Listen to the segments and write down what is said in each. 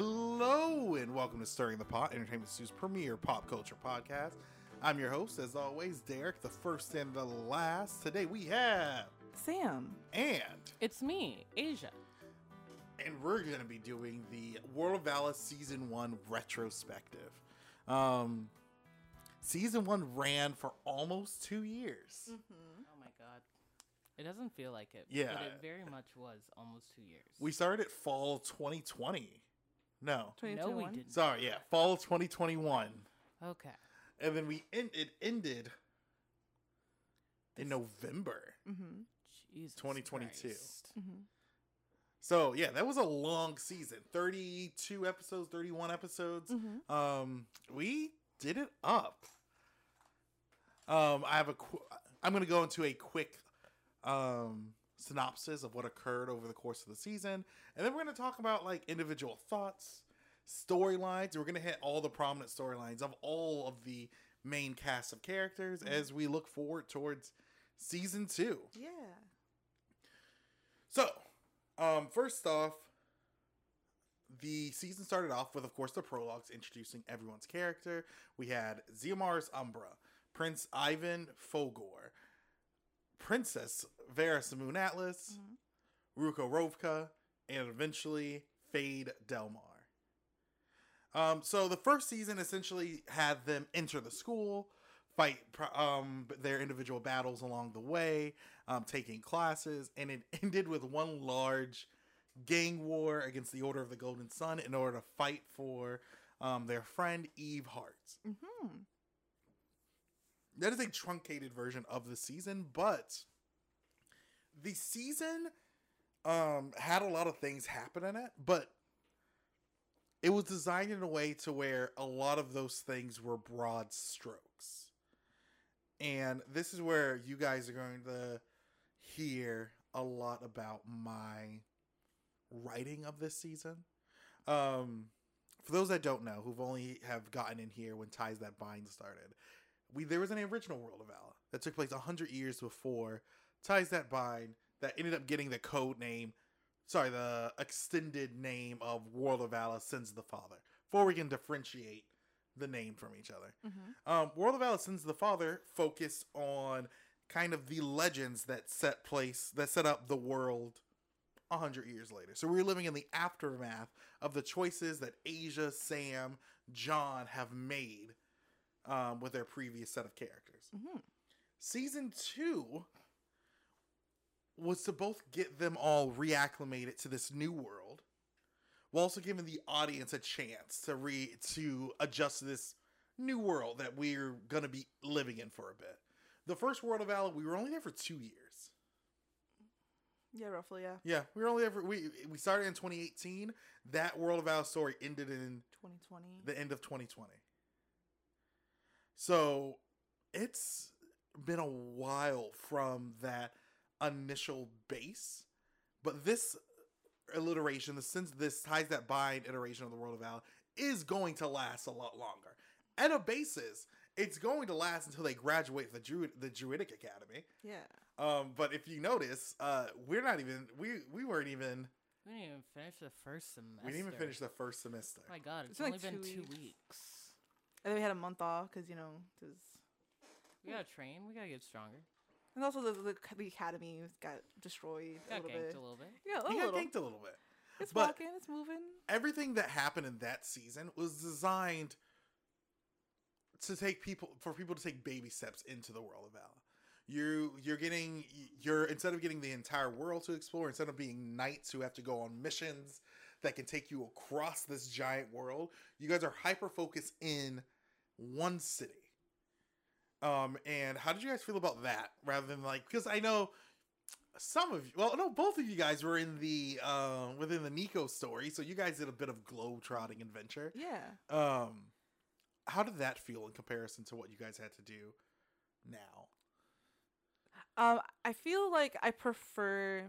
Hello and welcome to Stirring the Pot, Entertainment Stew's premier pop culture podcast. I'm your host, as always, Derek, the first and the last. Today we have Sam. and It's me, Asia. and we're gonna be doing the World of Vala season one retrospective. Um, season one ran for almost two years. Oh my god. It doesn't feel like it. Yeah. But it very much was almost two years. We started at fall 2020. No, no, we 2021? didn't. sorry, yeah, fall 2021, Okay. and then we en- it ended in November. Mm-hmm. Jesus 2022. Christ. Mm-hmm. So yeah, that was a long season. 32 episodes, 31 episodes. Mm-hmm. Um we did it up. Um I have a qu- I'm going to go into a quick um synopsis of what occurred over the course of the season and then we're going to talk about like individual thoughts, storylines. We're going to hit all the prominent storylines of all of the main cast of characters as we look forward towards season 2. Yeah. So, um, first off, the season started off with, of course, the prologues introducing everyone's character. We had Zeomars Umbra, Prince Ivan Fogor, Princess Vera Samoon Atlas, Ruka Rovka, and eventually Fade Delmar. Um, so the first season essentially had them enter the school, fight um, their individual battles along the way, um, taking classes, and it ended with one large gang war against the Order of the Golden Sun in order to fight for um, their friend Eve Hart. Mm-hmm. That is a truncated version of the season, but the season um, had a lot of things happen in it, but it was designed in a way to where a lot of those things were broad strokes. And this is where you guys are going to hear a lot about my writing of this season. Um, for those that don't know, who've only have gotten in here when Ties That Bind started, we there was an original World of Vala that took place hundred years before Ties That Bind that ended up getting the code name, sorry, the extended name of World of Vala Sins of the Father. Before we can differentiate the name from each other. Mm-hmm. Um, World of Vala Sins of the Father focused on kind of the legends that set place that set up the world a hundred years later. So we're living in the aftermath of the choices that Asia, Sam, John have made um, with their previous set of characters. Mm-hmm. Season two was to both get them all reacclimated to this new world, while also giving the audience a chance to re to adjust to this new world that we're gonna be living in for a bit. The first World of Vala, we were only there for two years. Yeah, roughly, yeah. Yeah, we were only ever we we started in 2018. That World of Vala story ended in 2020. the end of 2020. So it's been a while from that initial base, but this alliteration, the sense this ties that bind iteration of the world of Val is going to last a lot longer. At a basis, it's going to last until they graduate the Druid the Druidic Academy. Yeah. Um, but if you notice, uh, we're not even we we weren't even We didn't even finish the first semester. we didn't even finish the first semester. Oh my god, it's, It's only like been two two weeks. Weeks. And then we had a month off because, you know, there's. We gotta train. We gotta get stronger. And also the, the, the academy got destroyed a Got little ganked bit. a little bit. Yeah, a He got little. ganked a little bit. It's but- walking, it's moving. everything that happened in that season was designed to take people for people to take baby steps into the world of Vala. You you're getting you're instead of getting the entire world to explore, instead of being knights who have to go on missions that can take you across this giant world, you guys are hyper focused in one city. Um, and how did you guys feel about that? Rather than like, because I know some of you, well, no, both of you guys were in the uh, within the Nico story, so you guys did a bit of globe trotting adventure. Yeah. Um, how did that feel in comparison to what you guys had to do now? Um, I feel like I prefer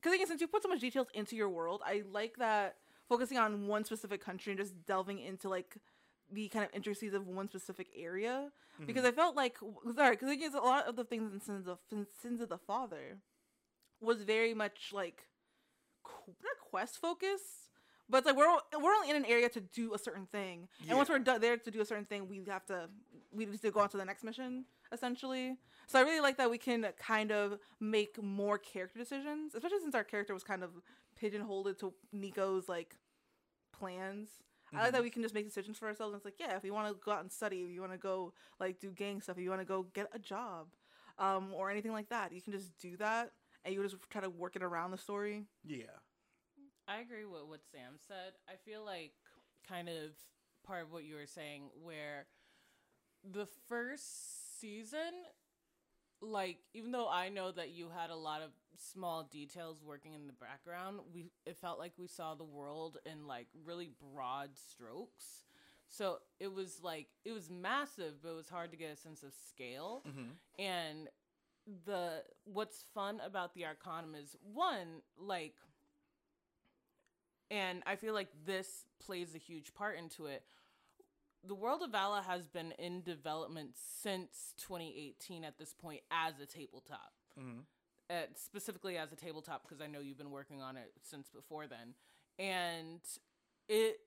because again, since you put so much details into your world, I like that focusing on one specific country and just delving into like the kind of intricacies of one specific area. Because mm-hmm. I felt like sorry, because again, a lot of the things in sins of sins of the father was very much like not quest focused, But it's like we're we're only in an area to do a certain thing, and once we're do- there to do a certain thing, we have to we just to go on to the next mission essentially. So I really like that we can kind of make more character decisions, especially since our character was kind of pigeonholed to Nico's like plans. I like that we can just make decisions for ourselves. And it's like, yeah, if you want to go out and study, if you want to go like do gang stuff, if you want to go get a job, um, or anything like that, you can just do that, and you just try to work it around the story. Yeah. I agree with what Sam said. I feel like kind of part of what you were saying, where the first season, like even though I know that you had a lot of small details working in the background, we it felt like we saw the world in like really broad strokes. So it was like it was massive, but it was hard to get a sense of scale. Mm-hmm. And the what's fun about the Arcanum is one, like and I feel like this plays a huge part into it. The World of Vala has been in development since 2018 at this point as a tabletop. Mm-hmm. Uh, specifically as a tabletop because I know you've been working on it since before then. And it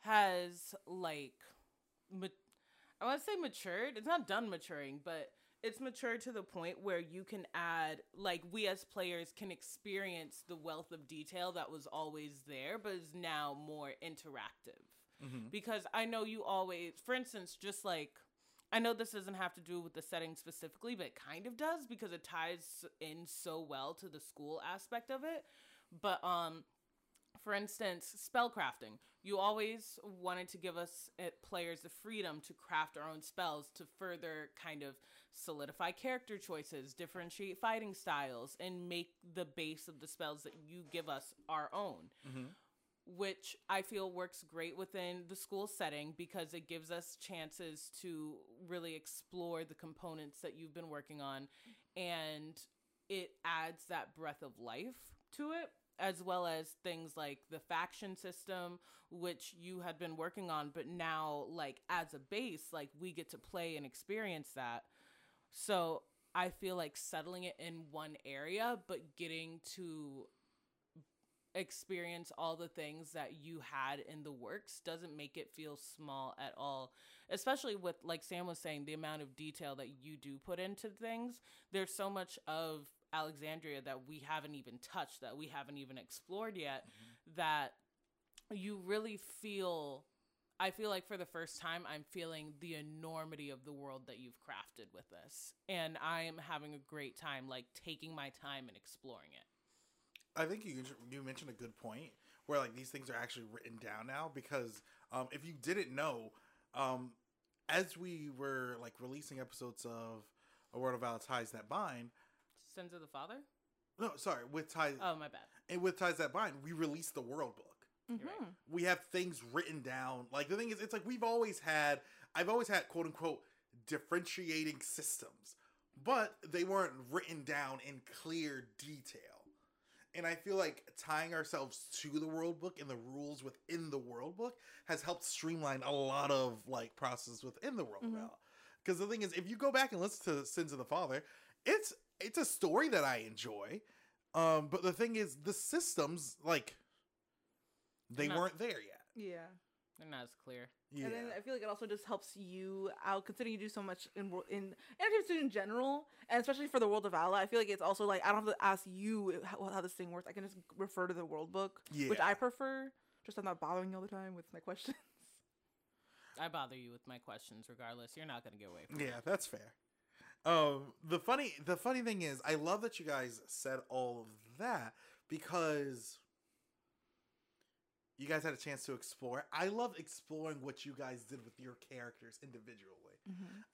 has like ma- I want to say matured. It's not done maturing, but it's matured to the point where you can add like we as players can experience the wealth of detail that was always there but is now more interactive. Mm-hmm. Because I know you always for instance just like I know this doesn't have to do with the setting specifically, but it kind of does because it ties in so well to the school aspect of it. But um for instance, spellcrafting. You always wanted to give us uh, players the freedom to craft our own spells to further kind of solidify character choices, differentiate fighting styles, and make the base of the spells that you give us our own Mm-hmm. Which I feel works great within the school setting because it gives us chances to really explore the components that you've been working on. And it adds that breath of life to it as well as things like the faction system which you had been working on but now like as a base like we get to play and experience that. So I feel like settling it in one area but getting to experience all the things that you had in the works doesn't make it feel small at all. Especially with like sam was saying the amount of detail that you do put into things. There's so much of alexandria that we haven't even touched that we haven't even explored yet mm-hmm. that you really feel i feel like for the first time i'm feeling the enormity of the world that you've crafted with this. And i am having a great time like taking my time and exploring it I think you you mentioned a good point where like these things are actually written down now because um, if you didn't know, um, as we were like releasing episodes of A World of Vala Ties That Bind, sins of the father no, sorry, with ties oh my bad and with Ties That Bind, we released the World Book. right. Mhm. We have things written down. Like the thing is, it's like we've always had. I've always had quote unquote differentiating systems, but they weren't written down in clear detail. And I feel like tying ourselves to the world book and the rules within the world book has helped streamline a lot of like processes within the world Mhm. Because the thing is, if you go back and listen to Sins of the Father, it's it's a story that I enjoy. Um, but the thing is, the systems like they weren't there yet. Yeah. They're not as clear Yeah. And then I feel like it also just helps you out, considering you do so much in in entertainment in general, and especially for the world of Vala. I feel like it's also like I don't have to ask you how, how this thing works. I can just refer to the world book, yeah. which I prefer. Just I'm not bothering you all the time with my questions. I bother you with my questions regardless. You're not gonna get away from it. Yeah, that's fair. Um, the funny the funny thing is, I love that you guys said all of that because you guys had a chance to explore. I love exploring what you guys did with your characters individually.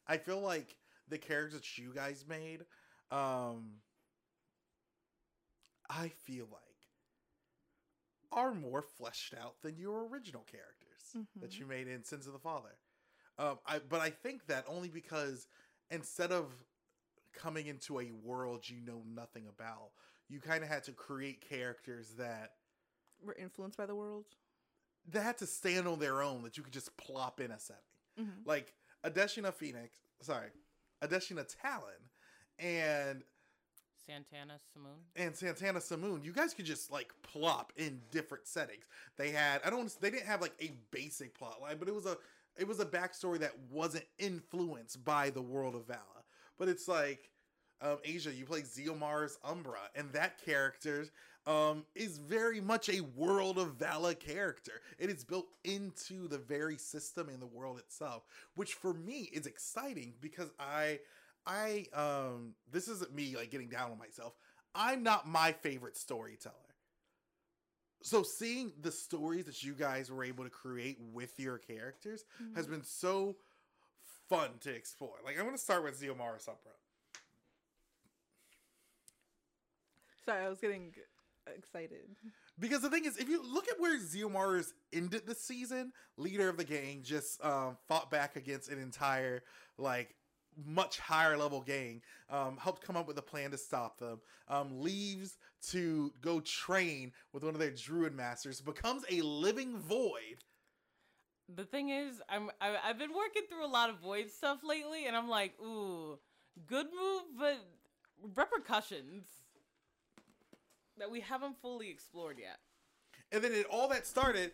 I feel like the characters that you guys made, um, I feel like are more fleshed out than your original characters that Mhm. you made in Sins of the Father. Um, I but I think that only because instead of coming into a world you know nothing about, you kind of had to create characters that We're influenced by the world. They had to stand on their own that you could just plop in a setting. Mhm. Like Adeshina Phoenix, sorry, Adeshina Talon, and Santana Simoon. and Santana Samoon, you guys could just like plop in different settings. They had I don't they didn't have like a basic plot line, but it was a it was a backstory that wasn't influenced by the world of Vala. But it's like um, Asia, you play Zeomars Umbra, and that character um, is very much a world of Vala character. It is built into the very system and the world itself, which for me is exciting because I I um this isn't me like getting down on myself. I'm not my favorite storyteller. So seeing the stories that you guys were able to create with your characters has been so fun to explore. Like I'm gonna start with Zeomars Umbra. Sorry, I was getting excited. Because the thing is, if you look at where Zeomars ended the season, leader of the gang just um, fought back against an entire, like, much higher level gang, um, helped come up with a plan to stop them, um, leaves to go train with one of their druid masters, becomes a living void. The thing is, I'm I, I've been working through a lot of void stuff lately, and I'm like, ooh, good move, but repercussions that we haven't fully explored yet. And then it, all that started,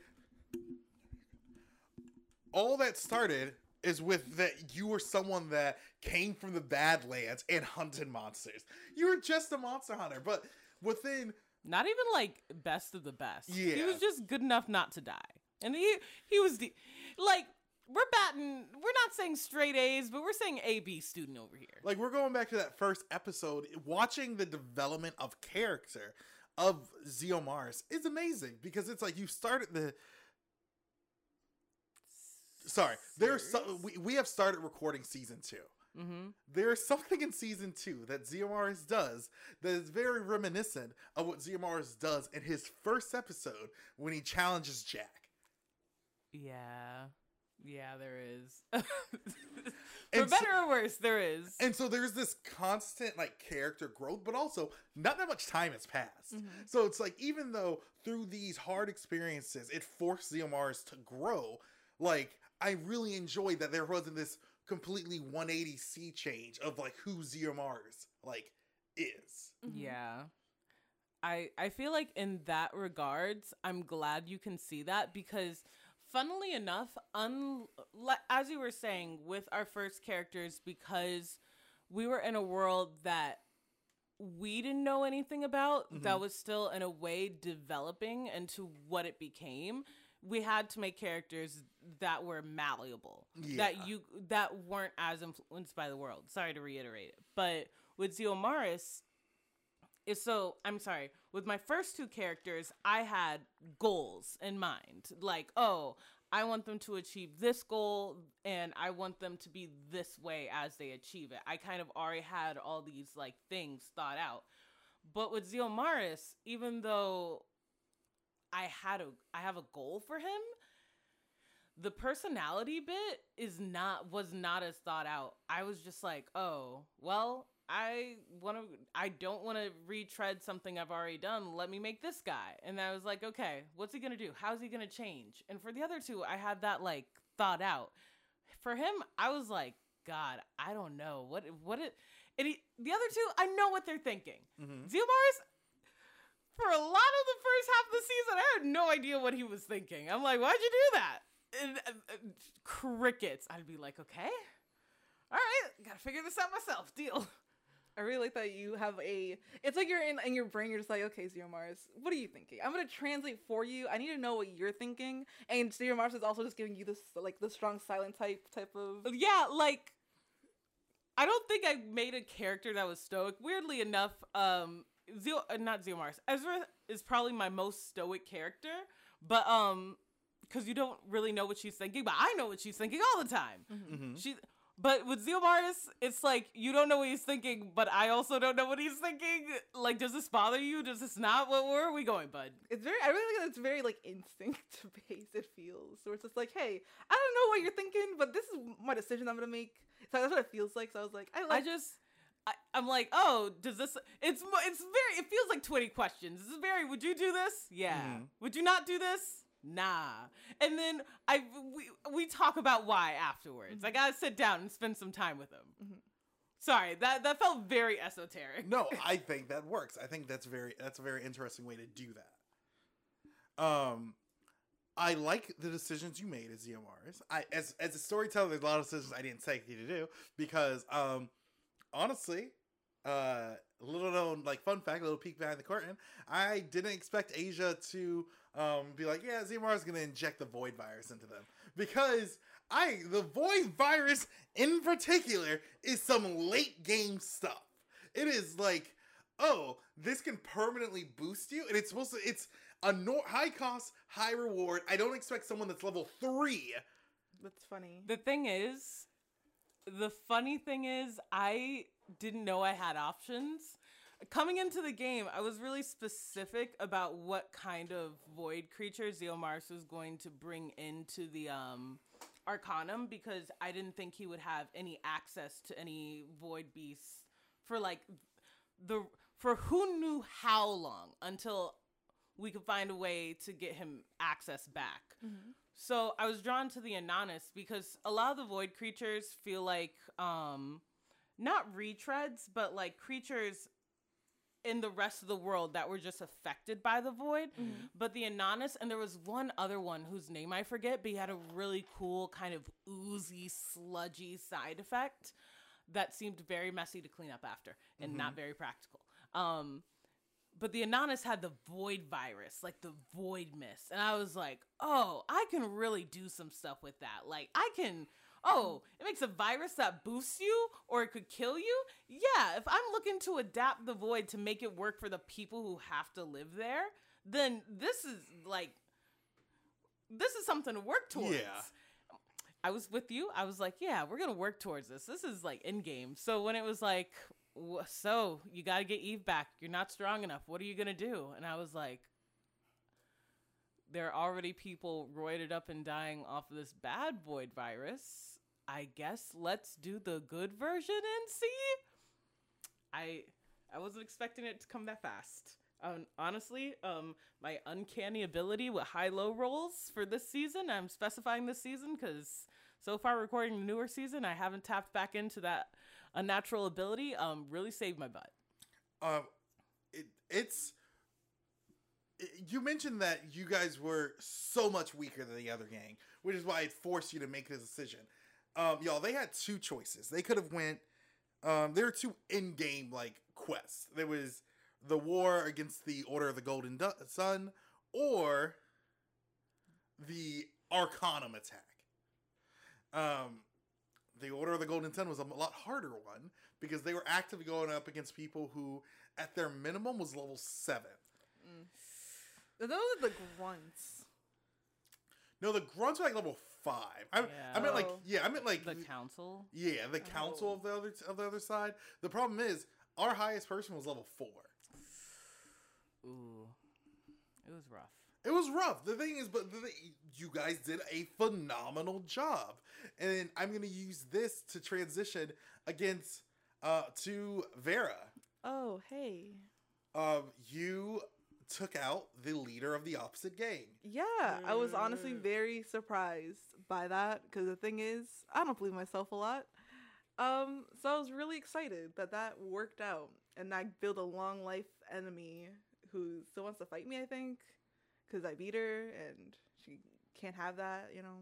all that started is with that you were someone that came from the Badlands and hunted monsters. You were just a monster hunter, but within Not even like best of the best. Yeah, he was just good enough not to die, and he he was like we're batting. We're not saying straight A's, but we're saying A B student over here. like we're going back to that first episode watching the development of character of Zeomars is amazing because it's like you started the sorry there's so, we, we have started recording season two Mm-hmm. there's something in season two that Zeomars does that is very reminiscent of what Zeomars does in his first episode when he challenges Jack Yeah, yeah, there is. For And so- better or worse, there is. And so there's this constant like character growth, but also not that much time has passed. Mhm. So it's like even though through these hard experiences it forced Zeomars to grow, like I really enjoyed that there wasn't this completely 180 sea change of like who Zeomars like is. Mhm. Yeah. I I feel like in that regards, I'm glad you can see that because funnily enough, un as you were saying with our first characters because we were in a world that we didn't know anything about that mm-hmm. was still in a way developing into what it became we had to make characters that were malleable Yeah. that you that weren't as influenced by the world sorry to reiterate it but with Zeomaris is so I'm sorry with my first two characters I had goals in mind like oh I want them to achieve this goal and I want them to be this way as they achieve it. I kind of already had all these like things thought out. But with Zeomaris, even though I had a I have a goal for him, the personality bit is not was not as thought out. I was just like, "Oh, well, I want to I don't want to retread something I've already done. Let me make this guy." And I was like, "Okay, what's he going to do? How's he going to change?" And for the other two, I had that like thought out. For him, I was like, "God, I don't know. What what it and he, the other two, I know what they're thinking. Mhm. Zeomars, for a lot of the first half of the season, I had no idea what he was thinking. I'm like, why'd you do that? And, uh, uh, crickets. I'd be like, okay, all right, gotta figure this out myself. Deal. I really like that you have a. It's like you're in in your brain. You're just like, okay, Zeomars, what are you thinking? I'm gonna translate for you. I need to know what you're thinking. And Zeomars is also just giving you this like the strong silent type type of. Yeah, like I don't think I made a character that was stoic. Weirdly enough, um, Zeo, uh, not Zeomars. Ezra is probably my most stoic character, but um, because you don't really know what she's thinking, but I know what she's thinking all the time. Mhm. She, but with Zeomars, it's like you don't know what he's thinking, but I also don't know what he's thinking. Like, does this bother you? Does this not? What where are we going, bud? It's very. I really like it's very like instinct based. It feels so it's just like, hey, I don't know what you're thinking, but this is my decision I'm gonna make. So that's what it feels like. So I was like, I I just. I, I'm like, oh, does this? It's it's very. It feels like 20 questions. This is very. Would you do this? Yeah. Mhm. Would you not do this? Nah. And then I we we talk about why afterwards. I gotta sit down and spend some time with him. Mhm. Sorry, that that felt very esoteric. no, I think that works. I think that's very that's a very interesting way to do that. Um, I like the decisions you made as Zeomars. I as as a storyteller, there's a lot of decisions I didn't take you to do because um, honestly, uh, little known like fun fact, little peek behind the curtain. I didn't expect Asia to um be like, yeah, ZMR is gonna inject the void virus into them because I the void virus in particular is some late game stuff. It is like, oh, this can permanently boost you, and it's supposed to. It's a no- high cost, high reward. I don't expect someone that's level three. That's funny. The thing is, the funny thing is, I didn't know I had options. Coming into the game, I was really specific about what kind of void creature Zeomars was going to bring into the um, Arcanum because I didn't think he would have any access to any void beasts for like the for who knew how long until we could find a way to get him access back. So I was drawn to the Anonymous because a lot of the void creatures feel like um not retreads, but like creatures in the rest of the world that were just affected by the void. But the Anonymous, and there was one other one whose name I forget, but he had a really cool kind of oozy, sludgy side effect that seemed very messy to clean up after and not very practical. Um, but the Anonymous had the void virus, like the void mist. And I was like, oh, I can really do some stuff with that. Like, I can, oh, it makes a virus that boosts you or it could kill you. Yeah, if I'm looking to adapt the void to make it work for the people who have to live there, then this is like, this is something to work towards. Yeah. I was with you. I was like, yeah, we're gonna work towards this. This is like in game. So when it was like, so you got to get Eve back. You're not strong enough. What are you gonna do? And I was like, there are already people roided up and dying off of this bad void virus. I guess let's do the good version and see. I I wasn't expecting it to come that fast. Um, honestly, um, my uncanny ability with high low rolls for this season, I'm specifying this season because so far recording the newer season, I haven't tapped back into that unnatural ability. Um, really saved my butt. Um, it, it's it- you mentioned that you guys were so much weaker than the other gang, which is why it forced you to make this decision. Um, y'all, they had two choices. They could have went. Um, there were two in-game like quests. There was the war against the Order of the Golden Sun, or the Arcanum attack. Um, the Order of the Golden Sun was a lot harder one because they were actively going up against people who, at their minimum, was level seven. Those are the grunts. No, the grunts are like level five. I, I meant like Oh. yeah, I meant like The council. yeah, the council Oh. of the other of the other side. The problem is our highest person was level four. Ooh, it was rough. It was rough. The thing is, but the thing, you guys did a phenomenal job, and I'm gonna use this to transition against uh to Vera. Oh, hey. Um, you took out the leader of the opposite gang. Yeah, I was honestly very surprised by that because the thing is, I don't believe myself a lot. Um, so I was really excited that that worked out and I built a long life enemy who still wants to fight me. I think because I beat her and she can't have that, you know.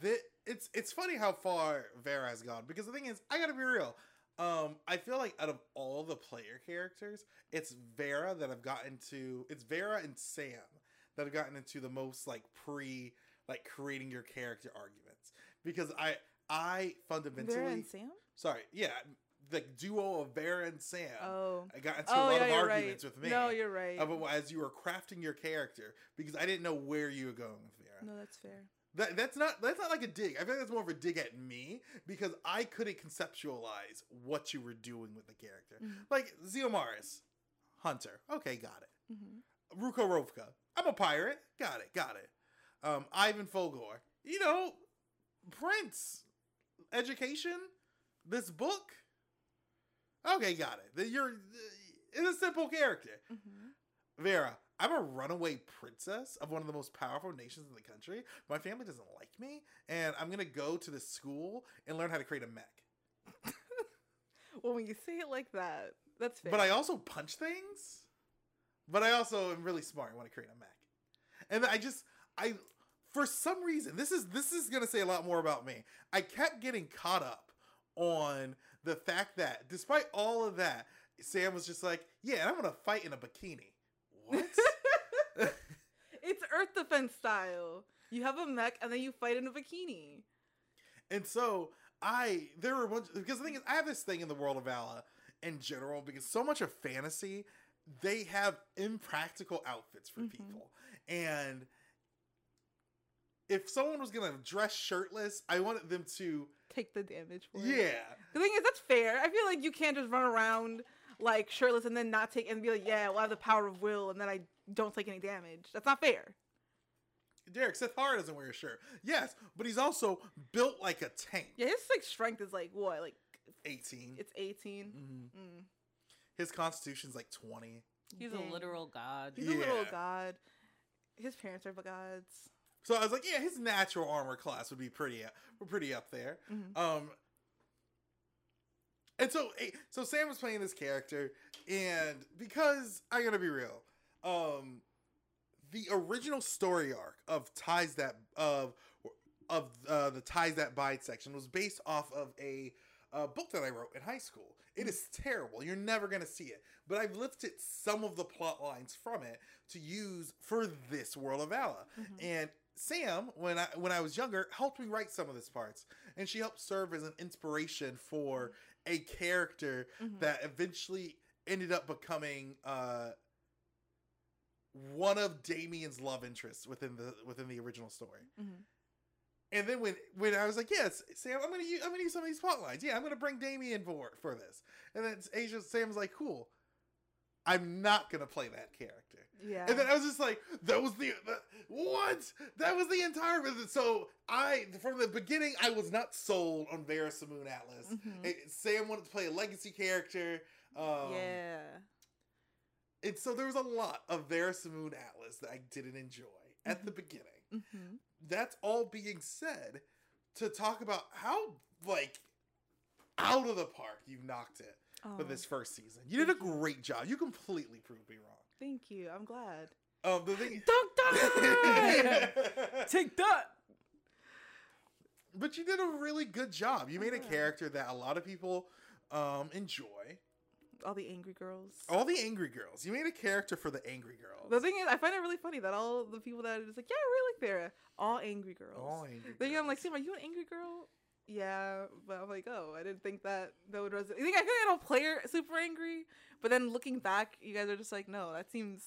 the, it's it's funny how far Vera has gone because the thing is, I gotta be real. Um, I feel like out of all the player characters, it's Vera that I've gotten to. It's Vera and Sam that have gotten into the most like pre like creating your character arguments because I I fundamentally Vera and Sam. sorry yeah the duo of Vera and Sam Oh. I got into Oh a lot yeah, of arguments right. with me No, you're right. about as you were crafting your character because I didn't know where you were going with Vera. no, that's fair. That, that's not that's not like a dig. I feel like that's more of a dig at me because I couldn't conceptualize what you were doing with the character. Mhm. Like Zeomaris, Hunter. Okay, got it. hmm Ruko Rovka. I'm a pirate. Got it. Got it. Um, Ivan Fogor. You know, Prince. Education. This book. Okay, got it. You're it's a simple character. hmm Vera, I'm a runaway princess of one of the most powerful nations in the country. My family doesn't like me, and I'm gonna go to the school and learn how to create a mech. Well, when you say it like that, that's fair. But I also punch things. But I also am really smart I create a mech. And I just I for some reason this is this is gonna say a lot more about me. I kept getting caught up on the fact that despite all of that, Sam was just like, "Yeah, and I'm gonna fight in a bikini." What? It's Earth Defense style. You have a mech and then you fight in a bikini. and so I there were a bunch because the thing is I have this thing in the world of Vala in general because so much of fantasy they have impractical outfits for Mhm. people and if someone was gonna dress shirtless, I wanted them to Take the damage for it. yeah. The thing is, that's fair. I feel like you can't just run around like shirtless and then not take and be like, yeah, well, I have the power of will, and then I don't take any damage. That's not fair. Derek Seth Hara doesn't wear a shirt. Yes, but he's also built like a tank. Yeah, his like strength is like what, like 18. it's 18. Mhm. Mm. His constitution's like 20. He's Dang. a literal god. He's a literal god. His parents are gods. So I was like, yeah, his natural armor class would be pretty we're pretty up there. Mhm. Um and so eh, so Sam was playing this character and because I got to be real, um the original story arc of ties that of of uh, the ties that bind section was based off of a uh, book that I wrote in high school. It is terrible. You're never gonna see it, but I've lifted some of the plot lines from it to use for this world of Vala. Mhm. And Sam, when I when I was younger, helped me write some of these parts, and she helped serve as an inspiration for a character Mhm. that eventually ended up becoming uh, one of Damien's love interests within the within the original story. Mhm. And then when when I was like, yes, Sam, I'm gonna use I'm gonna use some of these plot lines. Yeah, I'm gonna bring Damien for for this. And then Asia Sam's like, cool. I'm not gonna play that character. Yeah. And then I was just like, that was the, the what? That was the entire business. So I, from the beginning, I was not sold on Vera Simoon Atlas. Mhm. It- Sam wanted to play a legacy character. Um, yeah. And so there was a lot of Vera Simoon Atlas that I didn't enjoy at the beginning. hmm That's all being said to talk about how, like, out of the park you knocked it Oh, for this first season. You did a great job. You completely proved me wrong. Thank you. I'm glad. Um, the thing. Dunk dunk! Take that! But you did a really good job. You made a character that a lot of people um, enjoy. All the angry girls. All the angry girls. You made a character for the angry girls. The thing is, I find it really funny that all the people that are just like, yeah, I really like Vera, all angry girls. All angry Then I'm like. Sam, are you an angry girl? Yeah, but I'm like, oh, I didn't think that that would resonate. I think I feel like I don't play her super angry, but then looking back, you guys are just like, no, that seems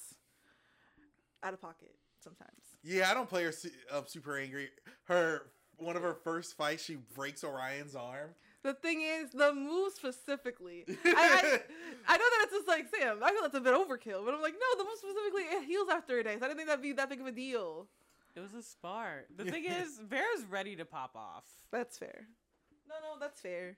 out of pocket sometimes. Yeah, I don't play her su- uh, super angry. Her one of her first fights, she breaks Orion's arm. The thing is, the move specifically. I, I, I know that it's just like Sam. I feel that's a bit overkill, but I'm like, no, the move specifically it heals after a day. So I didn't think that'd be that big of a deal. It was a spark. The thing is, Vera's ready to pop off. That's fair. No, no, that's fair.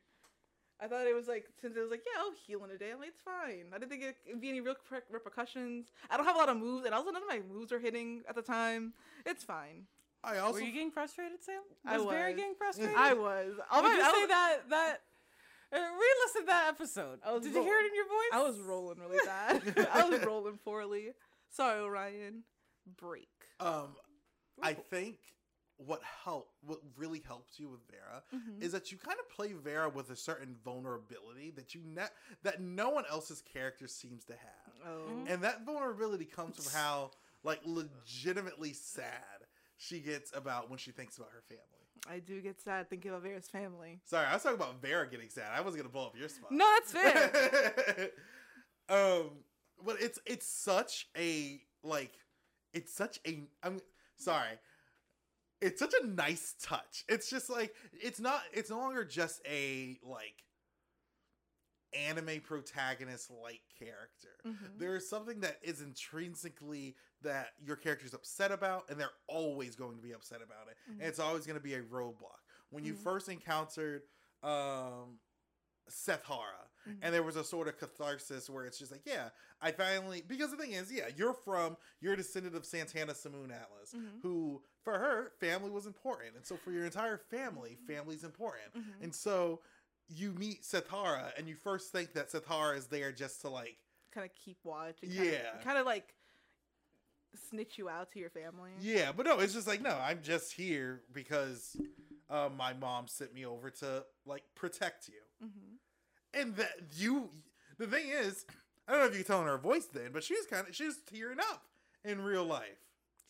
I thought it was like since it was like yeah, I'll heal in a day. I'm like it's fine. I didn't think it would be any real repercussions. I don't have a lot of moves, and also none of my moves are hitting at the time. It's fine. I also Were you getting frustrated, Sam? I Was Vera getting frustrated? I was. I Oh would my, just I say that that uh, re-listen to that episode. I was Did you hear it in your voice? I was rolling really bad. I was rolling poorly. Sorry, Orion. Break. um I think what helped what really helps you with Vera Mhm. is that you kind of play Vera with a certain vulnerability that you ne- that no one else's character seems to have. Oh. And that vulnerability comes from how like legitimately sad she gets about when she thinks about her family. I do get sad thinking about Vera's family. Sorry, I was talking about Vera getting sad. I wasn't gonna blow up your spot. No, that's fair. um, but it's it's such a like it's such a I'm sorry. It's such a nice touch. It's just like it's not it's no longer just a like anime protagonist like character. Mhm. There is something that is intrinsically that your character's upset about, and they're always going to be upset about it. Mhm. And it's always going to be a roadblock. When you Mhm. first encountered um, Seth Hara, Mhm. and there was a sort of catharsis where it's just like, yeah, I finally. Because the thing is, yeah, you're from, you're a descendant of Santana Simoon Atlas, Mhm. who, for her, family was important. And so for your entire family, family's important. Mhm. And so you meet Sethara and you first think that Sethara is there just to like kind of keep watch. And Yeah. Kind of like snitch you out to your family. Yeah, but no, it's just like no, I'm just here because uh, my mom sent me over to like protect you. hmm And that you, the thing is, I don't know if you can tell in her voice then, but she was kind of she was tearing up in real life,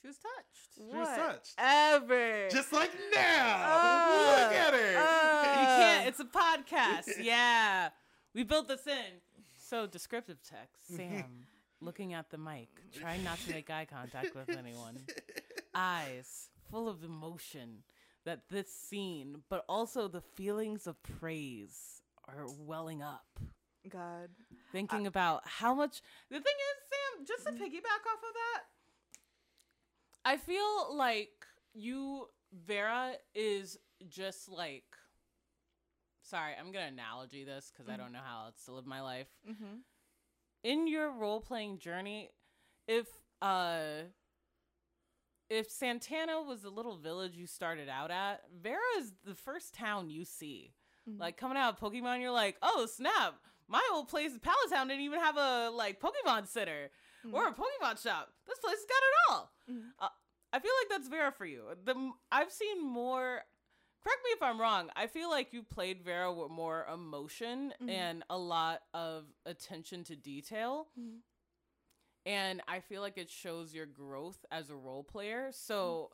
She was touched. She was touched. Ever. just like now. Uh, Look at her. uh. You can't. It's a podcast. Yeah, we built this in. So descriptive text. Sam looking at the mic, trying not to make eye contact with anyone. Eyes full of emotion that this scene, but also the feelings of praise are welling up. God. Thinking about how much. The thing is, Sam, just to piggyback off of that, I feel like you, Vera, is just like. Sorry, I'm gonna analogy this because I don't know how else to live my life. Mm-hmm. In your role playing journey, if uh, if Santana was the little village you started out at, Vera is the first town you see. Mhm. Like coming out of Pokemon, you're like, oh snap! My old place, Pallet Town, didn't even have a like Pokemon center or a Pokemon shop. This place has got it all. Mhm. Uh, I feel like that's Vera for you. The I've seen more. Correct me if I'm wrong. I feel like you played Vera with more emotion Mhm. and a lot of attention to detail. Mhm. And I feel like it shows your growth as a role player. So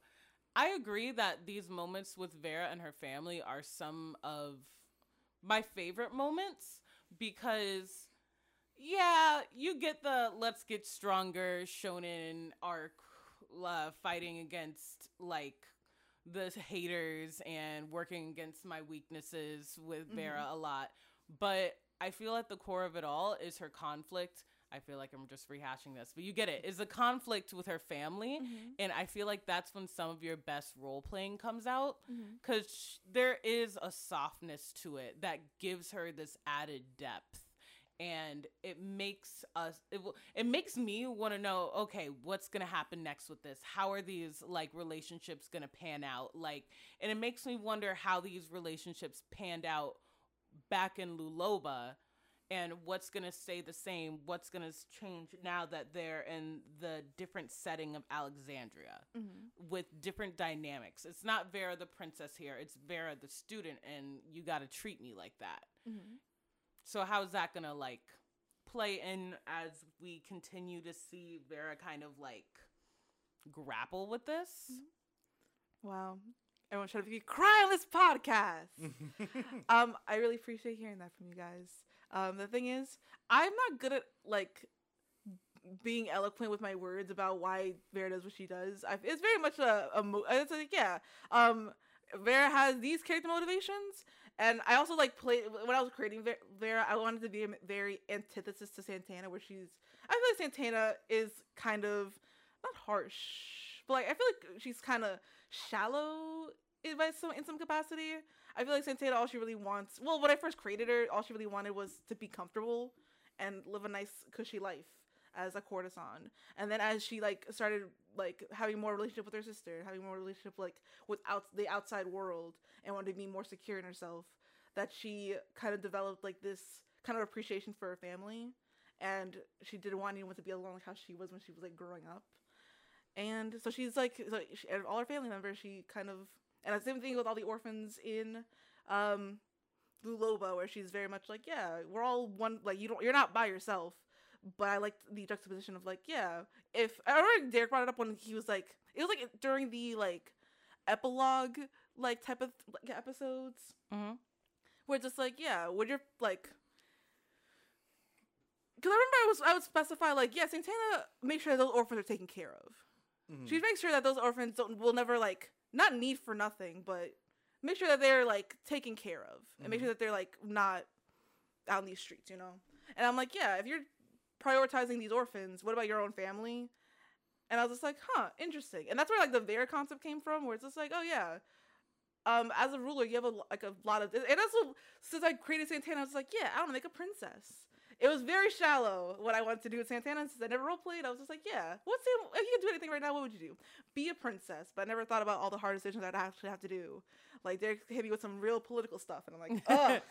I agree that these moments with Vera and her family are some of my favorite moments because yeah, you get the let's get stronger shonen arc uh, fighting against like the haters and working against my weaknesses with Vera a lot. But I feel at the core of it all is her conflict. I feel like I'm just rehashing this, but you get it. Is a conflict with her family. Mhm. And I feel like that's when some of your best role playing comes out because there is a softness to it that gives her this added depth and it makes us it, will it makes me want to know okay what's gonna happen next with this how are these like relationships gonna pan out like and it makes me wonder how these relationships panned out back in luloba and what's gonna stay the same what's gonna change now that they're in the different setting of alexandria Mhm. with different dynamics. It's not Vera the princess here, it's Vera the student, and you got to treat me like that. Mhm. So, how's that gonna like play in as we continue to see Vera kind of like grapple with this? Wow. Everyone should be crying on this podcast. um, I really appreciate hearing that from you guys. Um, the thing is, I'm not good at like being eloquent with my words about why Vera does what she does. I, it's very much a, a mo- it's like yeah. Um, Vera has these character motivations, and I also like play when I was creating Vera. I wanted to be a very antithesis to Santana, where she's. I feel like Santana is kind of not harsh, but like I feel like she's kind of shallow in by some in some capacity. I feel like Santana all she really wants. Well, when I first created her, all she really wanted was to be comfortable and live a nice cushy life as a courtesan. And then as she like started like having more relationship with her sister, having more relationship like with out the outside world, and wanted to be more secure in herself, that she kind of developed like this kind of appreciation for her family, and she didn't want anyone to be alone like how she was when she was like growing up. And so she's like, so she, all her family members, she kind of, and the same thing with all the orphans in, um, Luloba, where she's very much like, yeah, we're all one. Like you don't, you're not by yourself. But I liked the juxtaposition of like, yeah, if I remember Derek brought it up when he was like, it was like during the like epilogue like type of like, episodes Mm-hmm. where it's just like, yeah, would you're like. Because I remember I was I would specify like yeah Santana make sure that those orphans are taken care of. Mhm. She makes sure that those orphans don't will never like not need for nothing, but make sure that they're like taken care of and make sure that they're like not out in these streets, you know. And I'm like, yeah, if you're prioritizing these orphans, what about your own family? And I was just like, huh, interesting. And that's where like the Vera concept came from, where it's just like, oh yeah, um, as a ruler, you have a like a lot of, and also since I created Santana, I was like, yeah, I want to make a princess. It was very shallow what I wanted to do with Santana. and Since I never role played, I was just like, yeah, what's the, if you could do anything right now, what would you do? Be a princess. But I never thought about all the hard decisions I'd actually have to do. Like they hit me with some real political stuff, and I'm like, oh.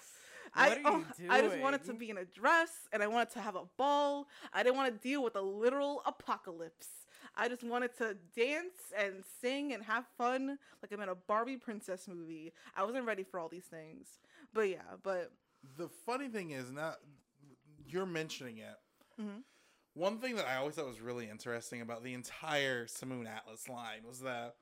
I, What are oh, you I just wanted to be in a dress and I wanted to have a ball. I didn't want to deal with a literal apocalypse. I just wanted to dance and sing and have fun like I'm in a Barbie princess movie. I wasn't ready for all these things. But yeah, but the funny thing is not you're mentioning it. Mhm. One thing that I always thought was really interesting about the entire Simoon Atlas line was that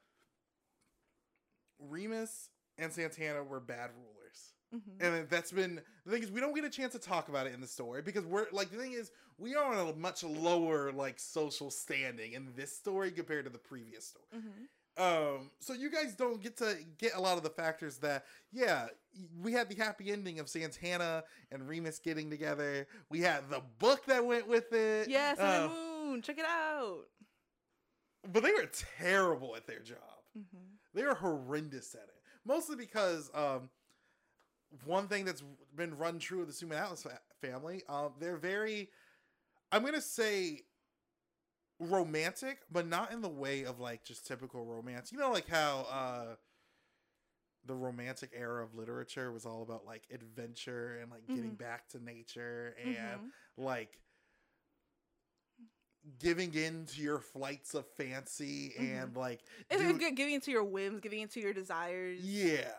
Remus and Santana were bad rulers. mhm. And that's been the thing is we don't get a chance to talk about it in the story because we're like the thing is we are on a much lower like social standing in this story compared to the previous story. Mhm. Um, so you guys don't get to get a lot of the factors that, yeah, we had the happy ending of Santana and Remus getting together. We had the book that went with it. yeah, Sun and Uh, Moon, check it out. but they were terrible at their job. Mhm. They were horrendous at it. Mostly because um, one thing that's been run true of the Suman Atlas fa- family, um, they're very, I'm gonna say, romantic, but not in the way of like just typical romance. You know, like how uh, the romantic era of literature was all about like adventure and like getting Mhm. back to nature and Mhm. like giving in to your flights of fancy and like do- good giving into your whims, giving into your desires. yeah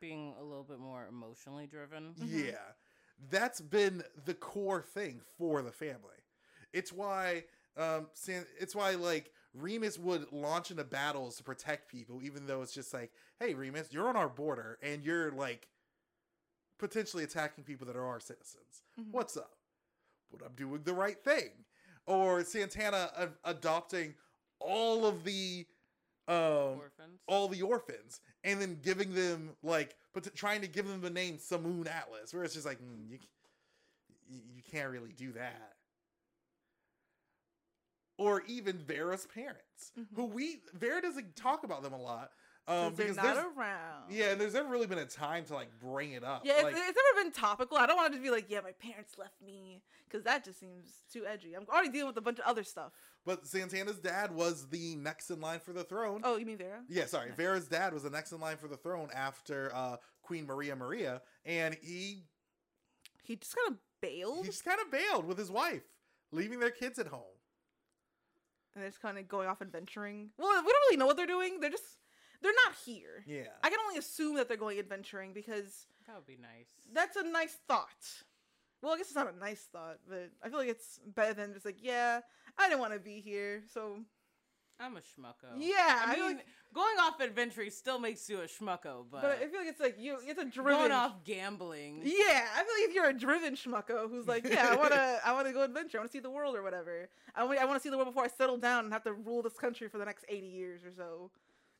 Being a little bit more emotionally driven. Mhm. yeah that's been the core thing for the family it's why um San- it's why like remus would launch into battles to protect people even though it's just like hey remus you're on our border and you're like potentially attacking people that are our citizens Mhm. what's up but i'm doing the right thing or santana adopting all of the um Orphans. all the orphans and then giving them like but trying to give them the name Samoon Atlas where it's just like mm, you you can't really do that or even Vera's parents Mhm. who we Vera doesn't talk about them a lot um 'Cause they're not there's around. yeah and there's never really been a time to like bring it up Yeah, it's, like, it's never been topical. I don't want it to be like, yeah, my parents left me, because that just seems too edgy. I'm already dealing with a bunch of other stuff. but Santana's dad was the next in line for the throne Oh, you mean Vera? Yeah, sorry. Vera's dad was the next in line for the throne after uh, Queen Maria Maria, and he He just kind of bailed, he just kind of bailed with his wife, leaving their kids at home. And they're just kind of going off adventuring. Well, we don't really know what they're doing. They're just they're not here. Yeah, I can only assume that they're going adventuring because That would be nice. that's a nice thought. Well, I guess it's not a nice thought, but I feel like it's better than just like, yeah, I didn't want to be here, so I'm a schmucko. Yeah, I I mean, like- going off adventuring still makes you a schmucko, but, but I feel like it's like you, it's a driven. going off gambling. Yeah, I feel like if you're a driven schmucko who's like, yeah, I wanna, I wanna go adventure, I wanna see the world or whatever. I want, I wanna see the world before I settle down and have to rule this country for the next eighty years or so.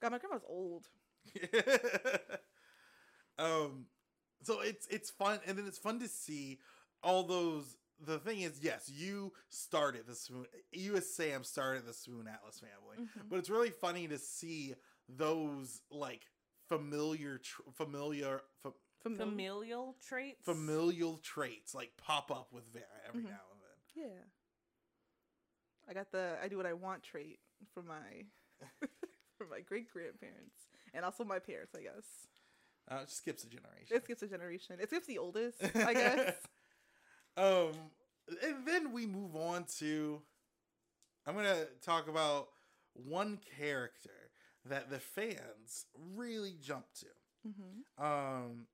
God, my grandma's old. um, so it's it's fun, and then it's fun to see all those. The thing is, yes, you started the Swoon. You as Sam started the Swoon Atlas family, Mhm. but it's really funny to see those like familiar, tr- familiar, fa- Famil- Familial traits. familial traits like pop up with Vera every Mhm. now and then. Yeah. I got the I do what I want trait from my from my great grandparents and also my parents, I guess. Uh, it skips a generation. It skips a generation. It skips the oldest, I guess. um, and then we move on to. I'm gonna talk about one character that the fans really jumped to. hmm Um,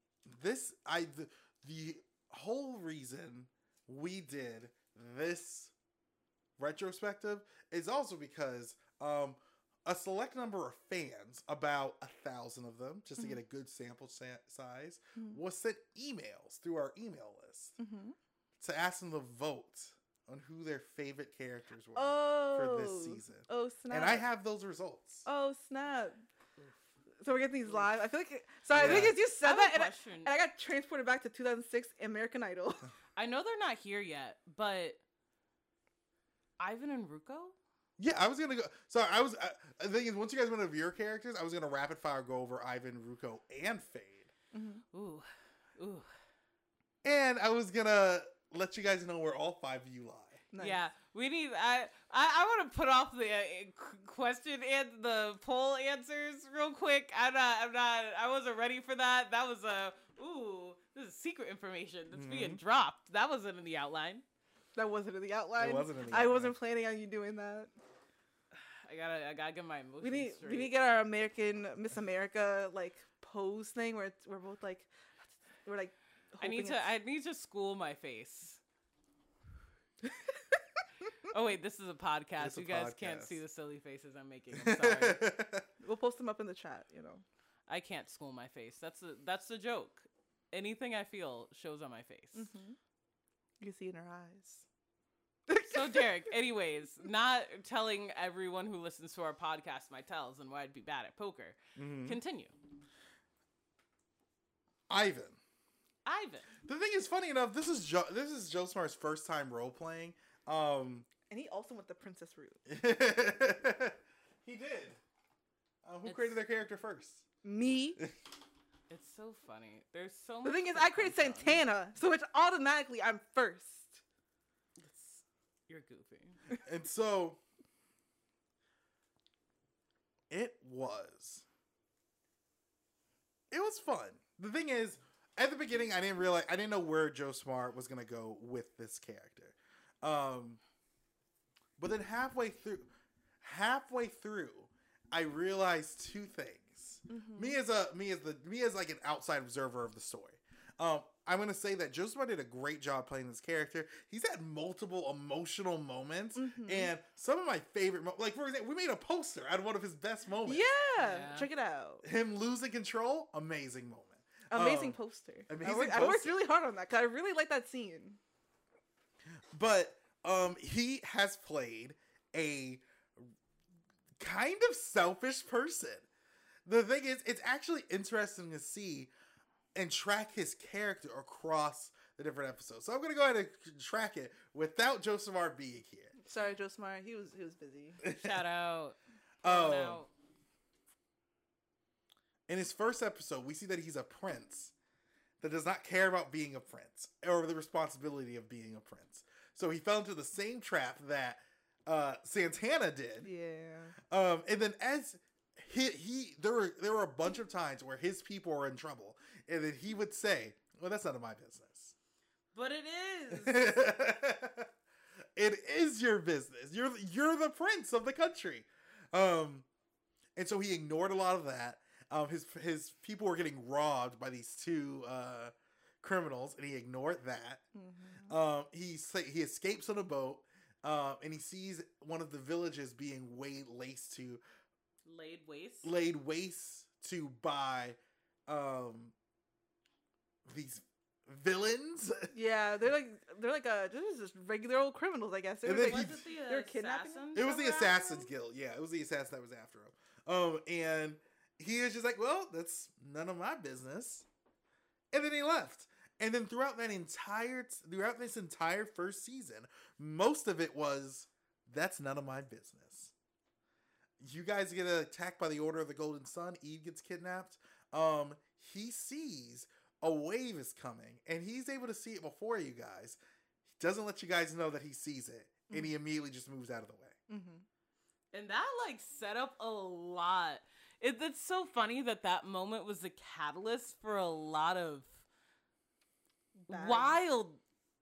this I the, the whole reason we did this retrospective is also because um a select number of fans, about a thousand of them, just to get a good sample sa- size, Mhm. was sent emails through our email list hmm to ask them to vote on who their favorite characters were Oh, for this season. Oh snap! And I have those results. Oh snap! So we're getting these live. I feel like so. I think Yeah. as you said that, and I, question. and I got transported back to 2006 American Idol. I know they're not here yet, but Ivan and Ruko. Yeah, I was gonna go. So I was. Uh, the thing is, once you guys went over your characters, I was gonna rapid fire go over Ivan, Ruko, and Fade, mm-hmm. Ooh, ooh. and I was gonna let you guys know where all five of you lie. Nice. Yeah, we need. I I, I want to put off the uh, question and the poll answers real quick. I'm not. I'm not. I wasn't ready for that. That was a. Ooh, This is secret information that's being Mm-hmm. dropped. That wasn't in the outline. That wasn't in the outline. It wasn't in the outline. I wasn't planning on you doing that. I gotta, I gotta get my emotions We need straight. we need to get our American Miss America like pose thing where it's, we're both like we're like. I need to, it's- I need to school my face. oh wait, this is a podcast. A you guys can't see the silly faces I'm making. I'm sorry. We'll post them up in the chat. You know. I can't school my face. That's the, that's the joke. Anything I feel shows on my face. Mm-hmm. You see in her eyes. So Derek, anyways, not telling everyone who listens to our podcast my tells and why I'd be bad at poker. Mhm. Continue. Ivan. Ivan. The thing is, funny enough, this is Joe. This is Joe Smart's first time role playing. Um, And he also went the princess route. he did. Uh, who It's- created their character first? Me. It's so funny. There's so The thing is, I created. Santana, so it's automatically I'm first. It's- You're goofy. and so it was it was fun the thing is at the beginning i didn't realize i didn't know where joe smart was going to go with this character. Um but then halfway through halfway through i realized two things. Me as a me as the me as like an outside observer of the story. Um i'm gonna say that joe smart did a great job playing this character. He's had multiple emotional moments Mhm. and some of my favorite mo- like for example we made a poster out of one of his best moments. Yeah, Yeah. check it out. him losing control amazing moment Amazing Um, poster. amazing I, worked, I worked really hard on that because I really like that scene. but um he has played a kind of selfish person the thing is it's actually interesting to see and track his character across the different episodes so i'm gonna go ahead and track it without joseph r being here Sorry, Joe Smart. He was he was busy. Shout out. oh Shout out. In his first episode we see that he's a prince that does not care about being a prince or the responsibility of being a prince so he fell into the same trap that uh, santana did Yeah. Um, and then as he, he there were there were a bunch of times where his people were in trouble, and then he would say, "Well, that's none of my business." But it is. it is your business. You're you're the prince of the country. Um, and so he ignored a lot of that. Um, his his people were getting robbed by these two uh criminals, and he ignored that. Mhm. Um, he sa- he escapes on a boat. Um, and he sees one of the villages being way laced to Laid waste. laid waste to by um these villains Yeah, they're like they're like a this is just regular old criminals, I guess. They're And then like, he- Was the They were kidnapping assassins it was the assassins guild yeah it was the assassin that was after him um and he was just like well that's none of my business. And then he left. And then throughout that entire throughout this entire first season most of it was that's none of my business. You guys get attacked by the order of the golden sun. Eve gets kidnapped. Um he sees a wave is coming and he's able to see it before you guys. He doesn't let you guys know that he sees it and he immediately just moves out of the way. Mhm. And that like set up a lot. It, it's so funny that that moment was the catalyst for a lot of Bad. wild,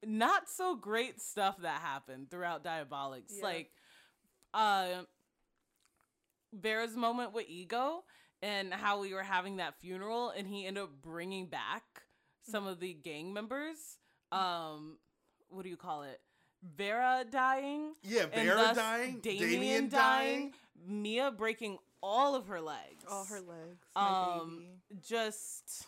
not so great stuff that happened throughout Diabolics. Yeah. Like, uh, Vera's moment with Ego and how we were having that funeral, and he ended up bringing back some of the gang members. Um, what do you call it? Vera dying, yeah and Vera thus dying Damien, Damien, dying, Mia breaking all of her legs, All her legs. My um, baby. just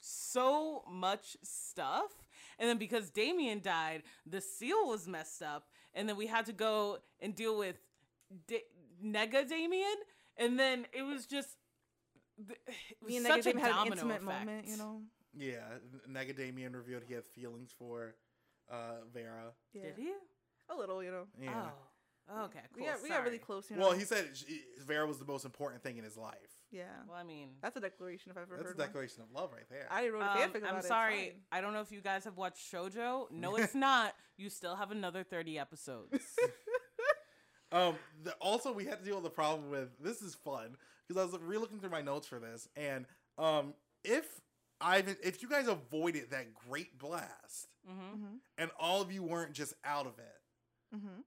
so much stuff. And then because Damien died, the seal was messed up, and then we had to go and deal with da- Nega Damien, and then it was just. th- It was Me and such Negative a had an intimate effect. moment, you know. yeah Nega Negadamian revealed he had feelings for uh Vera Yeah. Did he? A little, you know. yeah Oh, okay, cool. We got we got really close, you know. well he said she, Vera was the most important thing in his life yeah. Well, I mean, That's a declaration if I've ever that's a heard one. declaration of love right there I wrote a Um, fanfic about I'm sorry. fine. I don't know if you guys have watched Shojo. No, it's not. You still have another 30 episodes. Um. The, also, we had to deal with the problem with this is fun because I was re-looking through my notes for this, and um, if Ivan, if you guys avoided that great blast, Mm-hmm. Mm-hmm. and all of you weren't just out of it, Mm-hmm.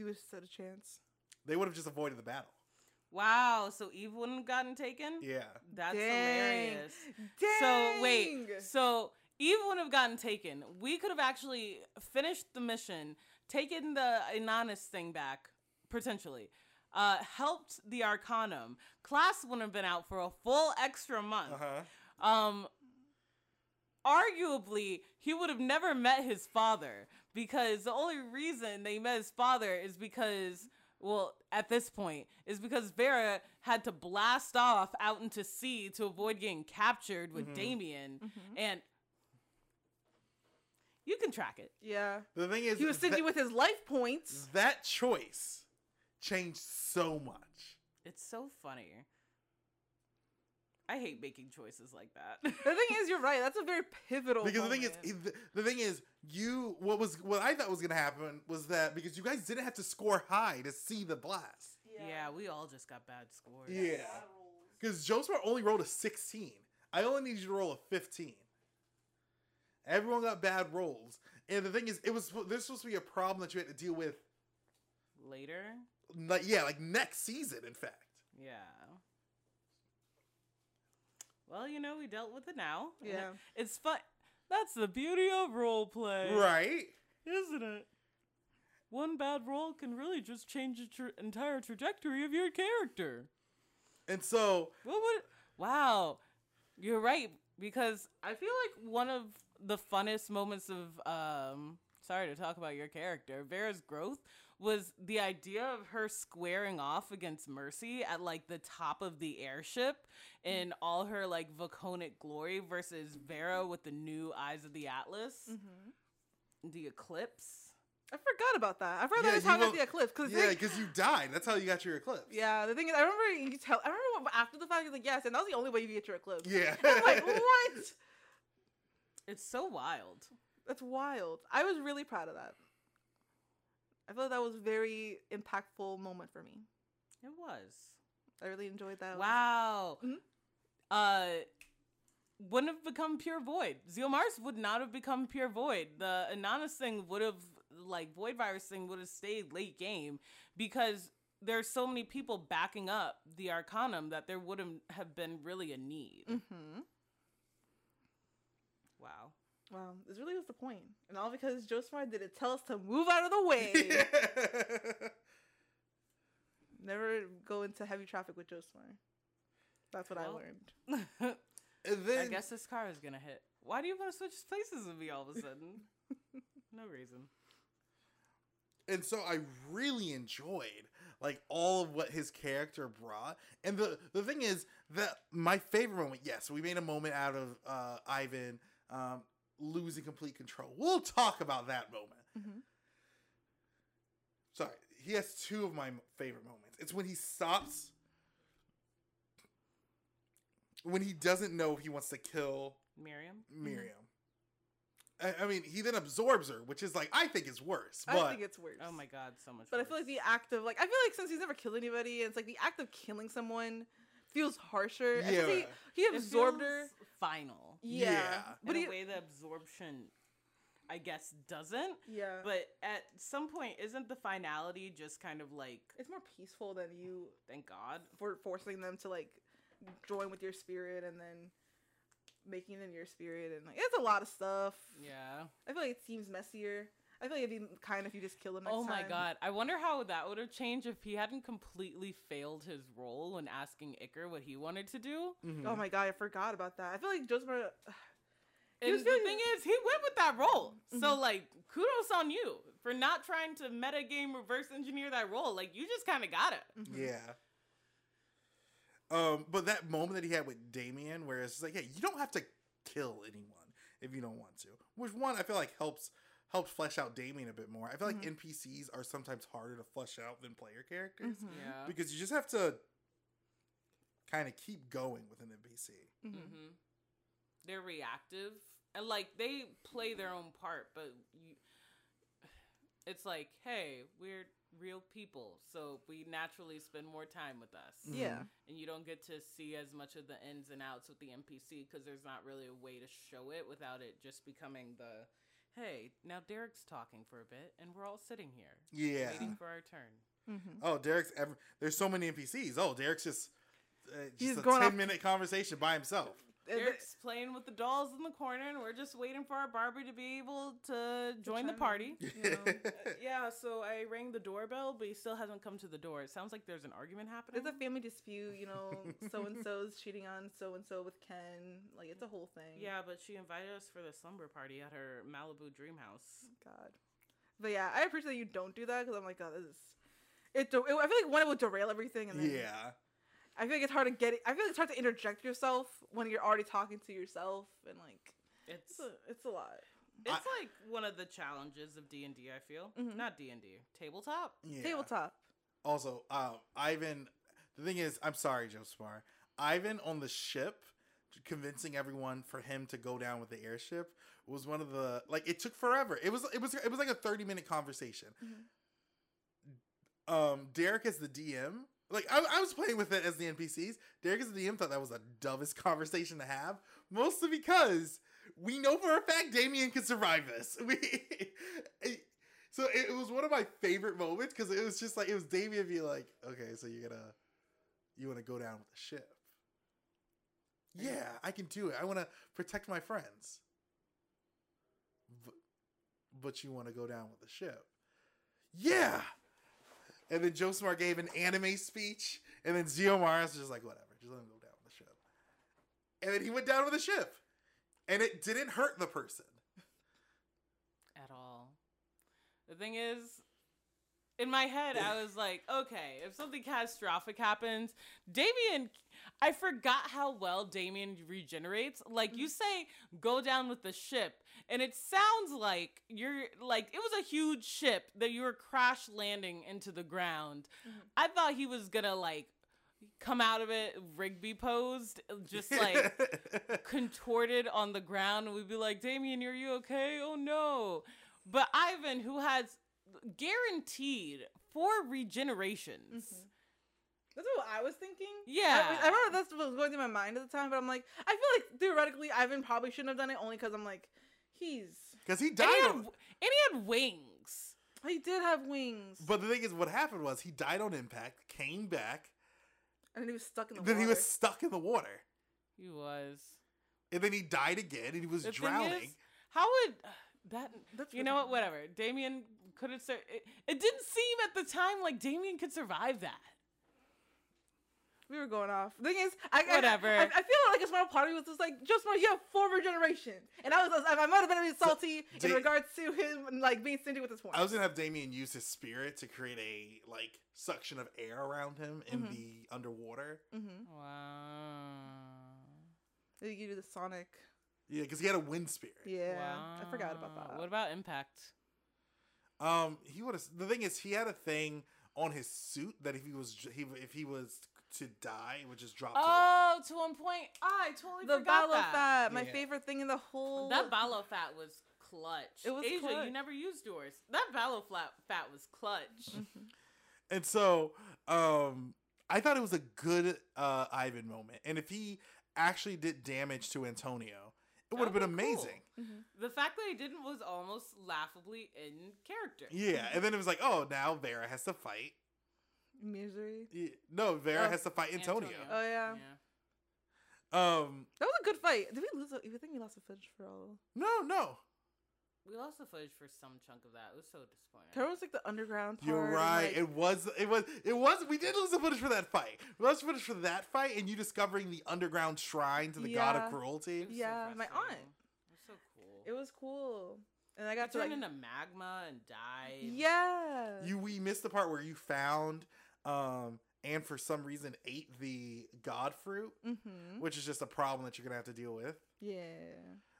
You would have stood a chance. they would have just avoided the battle. Wow. So Eve wouldn't have gotten taken. Yeah. That's Dang. hilarious. Dang. So wait, so Eve wouldn't have gotten taken. We could have actually finished the mission, taken the Inannis thing back, potentially. Uh, helped the Arcanum. Class wouldn't have been out for a full extra month. Uh huh. Um, arguably, he would have never met his father because the only reason they met his father is because, well, at this point, is because Vera had to blast off out into sea to avoid getting captured with Mhm. Damien, Mhm. and you can track it. Yeah. The thing is, He was stingy that, with his life points. that choice changed so much. It's so funny. I hate making choices like that. The thing is, you're right. That's a very pivotal. Because the thing is, the, the thing is, you what was what I thought was gonna happen was that because you guys didn't have to score high to see the blast. yeah. we all just got bad scores. Yeah. Because Joestar only rolled a 16. I only needed you to roll a 15. Everyone got bad rolls. And the thing is, it was this was supposed to be a problem that you had to deal with Later, like yeah, like next season, in fact. Yeah. Well, you know, we dealt with it now. and Yeah. It's fun. That's the beauty of role play. Right? Isn't it? One bad role can really just change the tra- entire trajectory of your character. And so What would? Wow, you're right because I feel like one of the funnest moments of um. Sorry to talk about your character, Vera's growth was the idea of her squaring off against Mercy at like the top of the airship in all her like Vaconic glory versus Vera with the new eyes of the Atlas, Mhm. the eclipse. I forgot about that. I forgot Yeah, that was you talking about the eclipse. Cause yeah, because you died. That's how you got your eclipse. yeah, the thing is, I remember you tell. I remember after the fact, you're like, yes, and that was the only way you get your eclipse. Yeah. I'm like, what? It's so wild. That's wild. I was really proud of that. I feel like that was a very impactful moment for me. It was. I really enjoyed that. Wow. Mhm. Uh wouldn't have become pure void. Zeomars would not have become pure void. The Anonymous thing would have like void virus thing would have stayed late game because there's so many people backing up the Arcanum that there wouldn't have been really a need. Mm-hmm. Wow. Wow, this really was the point, and all because Joe Smart didn't tell us to move out of the way. Never go into heavy traffic with Joe Smart. That's what I learned. and then I guess this car is gonna hit. Why do you want to switch places with me all of a sudden? no reason. and so I really enjoyed like all of what his character brought. And the the thing is that my favorite moment, yes, we made a moment out of uh, Ivan um, losing complete control. We'll talk about that moment. Mhm. Sorry, he has two of my favorite moments. It's when he stops. When he doesn't know if he wants to kill Miriam? Miriam. I, I mean, he then absorbs her, which is like I think is worse. But I think it's worse. Oh my god, so much But I feel like the act of like I feel like since he's never killed anybody, it's like the act of killing someone feels harsher. Yeah. he, he absorbed her. final. Yeah, Yeah. but in he, a way the absorption i guess doesn't yeah, but at some point isn't the finality just kind of like it's more peaceful than you thank god for forcing them to like join with your spirit and then making them your spirit and like it's a lot of stuff. yeah I feel like it seems messier. I feel like it'd be kind if you just kill him. Next oh my time. god i wonder how that would have changed if he hadn't completely failed his role when asking iker what he wanted to do Mhm. Oh my god, I forgot about that. I feel like Joseph. He and was the very- thing is he went with that role so Mhm. like kudos on you for not trying to meta game reverse engineer that role like you just kind of got it Mhm. Yeah. Um, but that moment that he had with Damien, where it's like, hey, you don't have to kill anyone if you don't want to. Which one I feel like helps helps flesh out Damien a bit more. I feel like Mhm. NPCs are sometimes harder to flesh out than player characters Mhm. yeah because you just have to kind of keep going with an NPC. Mhm. hmm They're reactive and like they play their own part, but you, it's like, hey, we're real people, so we naturally spend more time with us. Mhm. Yeah. And you don't get to see as much of the ins and outs with the NPC because there's not really a way to show it without it just becoming the hey, now Derek's talking for a bit and we're all sitting here Yeah. waiting for our turn. Mm-hmm. Oh, Derek's ever. There's so many NPCs. Oh, Derek's just. Uh, He's just a going ten off- minute conversation by himself. Derek's playing with the dolls in the corner and we're just waiting for our Barbie to be able to join the party. You know, Uh, yeah, so I rang the doorbell, but he still hasn't come to the door. It sounds like there's an argument happening. It's a family dispute, you know. So and so's cheating on so and so with Ken. Like it's a whole thing. yeah, but she invited us for the slumber party at her Malibu dream house. God. But yeah, I appreciate that you don't do that because I'm like, God, this is. It, it. I feel like one, it would derail everything, and then yeah. I feel like it's hard to get it. I feel like it's hard to interject yourself when you're already talking to yourself, and like It's it's a, it's a lot. it's like one of the challenges of D and D. I feel Mhm. not D and D tabletop. Yeah. Tabletop. Also, um, Ivan. The thing is, I'm sorry, Joe Spar. Ivan on the ship, convincing everyone for him to go down with the airship was one of the like. It took forever. It was it was it was like a 30 minute conversation. Um, Derek as the DM. Like I, I was playing with it as the NPCs. Derek as the DM thought that was the dumbest conversation to have, mostly because we know for a fact Damien can survive this. We, it- so it, was one of my favorite moments because it was just like it was Damien be like, "Okay, so you're gonna, you want to go down with the ship? Yeah, I can do it. I want to protect my friends, but, but you want to go down with the ship? Yeah." And then Joe Smart gave an anime speech, and then Zeomars was just like, "Whatever, just let him go down with the ship." And then he went down with the ship, and it didn't hurt the person. at all. The thing is, in my head, I was like, okay, if something catastrophic happens, Damien, I forgot how well Damien regenerates. Like, you say, go down with the ship, and it sounds like you're like, it was a huge ship that you were crash landing into the ground. Mhm. I thought he was gonna, like, come out of it Rigby posed, just like contorted on the ground and we'd be like, Damien, are you okay? Oh no. But Ivan, who has guaranteed four regenerations. Mhm. That's what I was thinking. Yeah. I, I remember that's what was going through my mind at the time, but I'm like, I feel like theoretically Ivan probably shouldn't have done it only because I'm like, he's Because he And died. he, had, on, and he had wings. he did have wings, but the thing is, what happened was he died on impact, came back, and he was stuck in the then water. he was stuck in the water, He was. and then he died again, and he was The drowning. is, how would that? That's You know what? Whatever. Damien could have. Sur- it, it didn't seem at the time like Damien could survive that. We were going off. The thing is, I, I- Whatever. I, I, feel like a small part of me was just like, just more, you have four regeneration, and I was, I might have been a bit salty in Da- regards to him like being stingy with his points. I was gonna have Damien use his spirit to create a like suction of air around him in Mhm. the underwater. Mm-hmm. Wow. They give you the Sonic. Yeah, because he had a wind spirit. Yeah, I forgot about that. What about impact? Um, he would have. The thing is, he had a thing on his suit that if he was he if he was to die, which would just drop. to. Oh, to one point, I totally the forgot Balo that. Fat, my Yeah. favorite thing in the whole. That Balo fat was clutch. It was Asia, clutch. you never used yours. That Balo flat fat was clutch. Mhm. And so, um, I thought it was a good uh Ivan moment, and if he actually did damage to Antonio, it would have been That would've cool. amazing. Mhm. the fact that he didn't was almost laughably in character. Yeah, and then it was like, oh, now Vera has to fight. Misery. Yeah, No, Vera Oh. has to fight Antonio. Oh yeah. Um, that was a good fight. Did we lose? A, you think we lost the footage for all? no, no, We lost the footage for some chunk of that. It was so disappointing. There was like the underground part. you're right. like- it was, it was, it was. We did lose the footage for that fight. We lost footage for that fight, and you discovering the underground shrine to the god of cruelty. It was so Yeah, my aunt. It was so cool. It was cool, and I He got to like. turned into magma and died. yeah. You we missed the part where you found, um, and for some reason ate the god fruit, Mm-hmm. which is just a problem that you're gonna have to deal with. Yeah.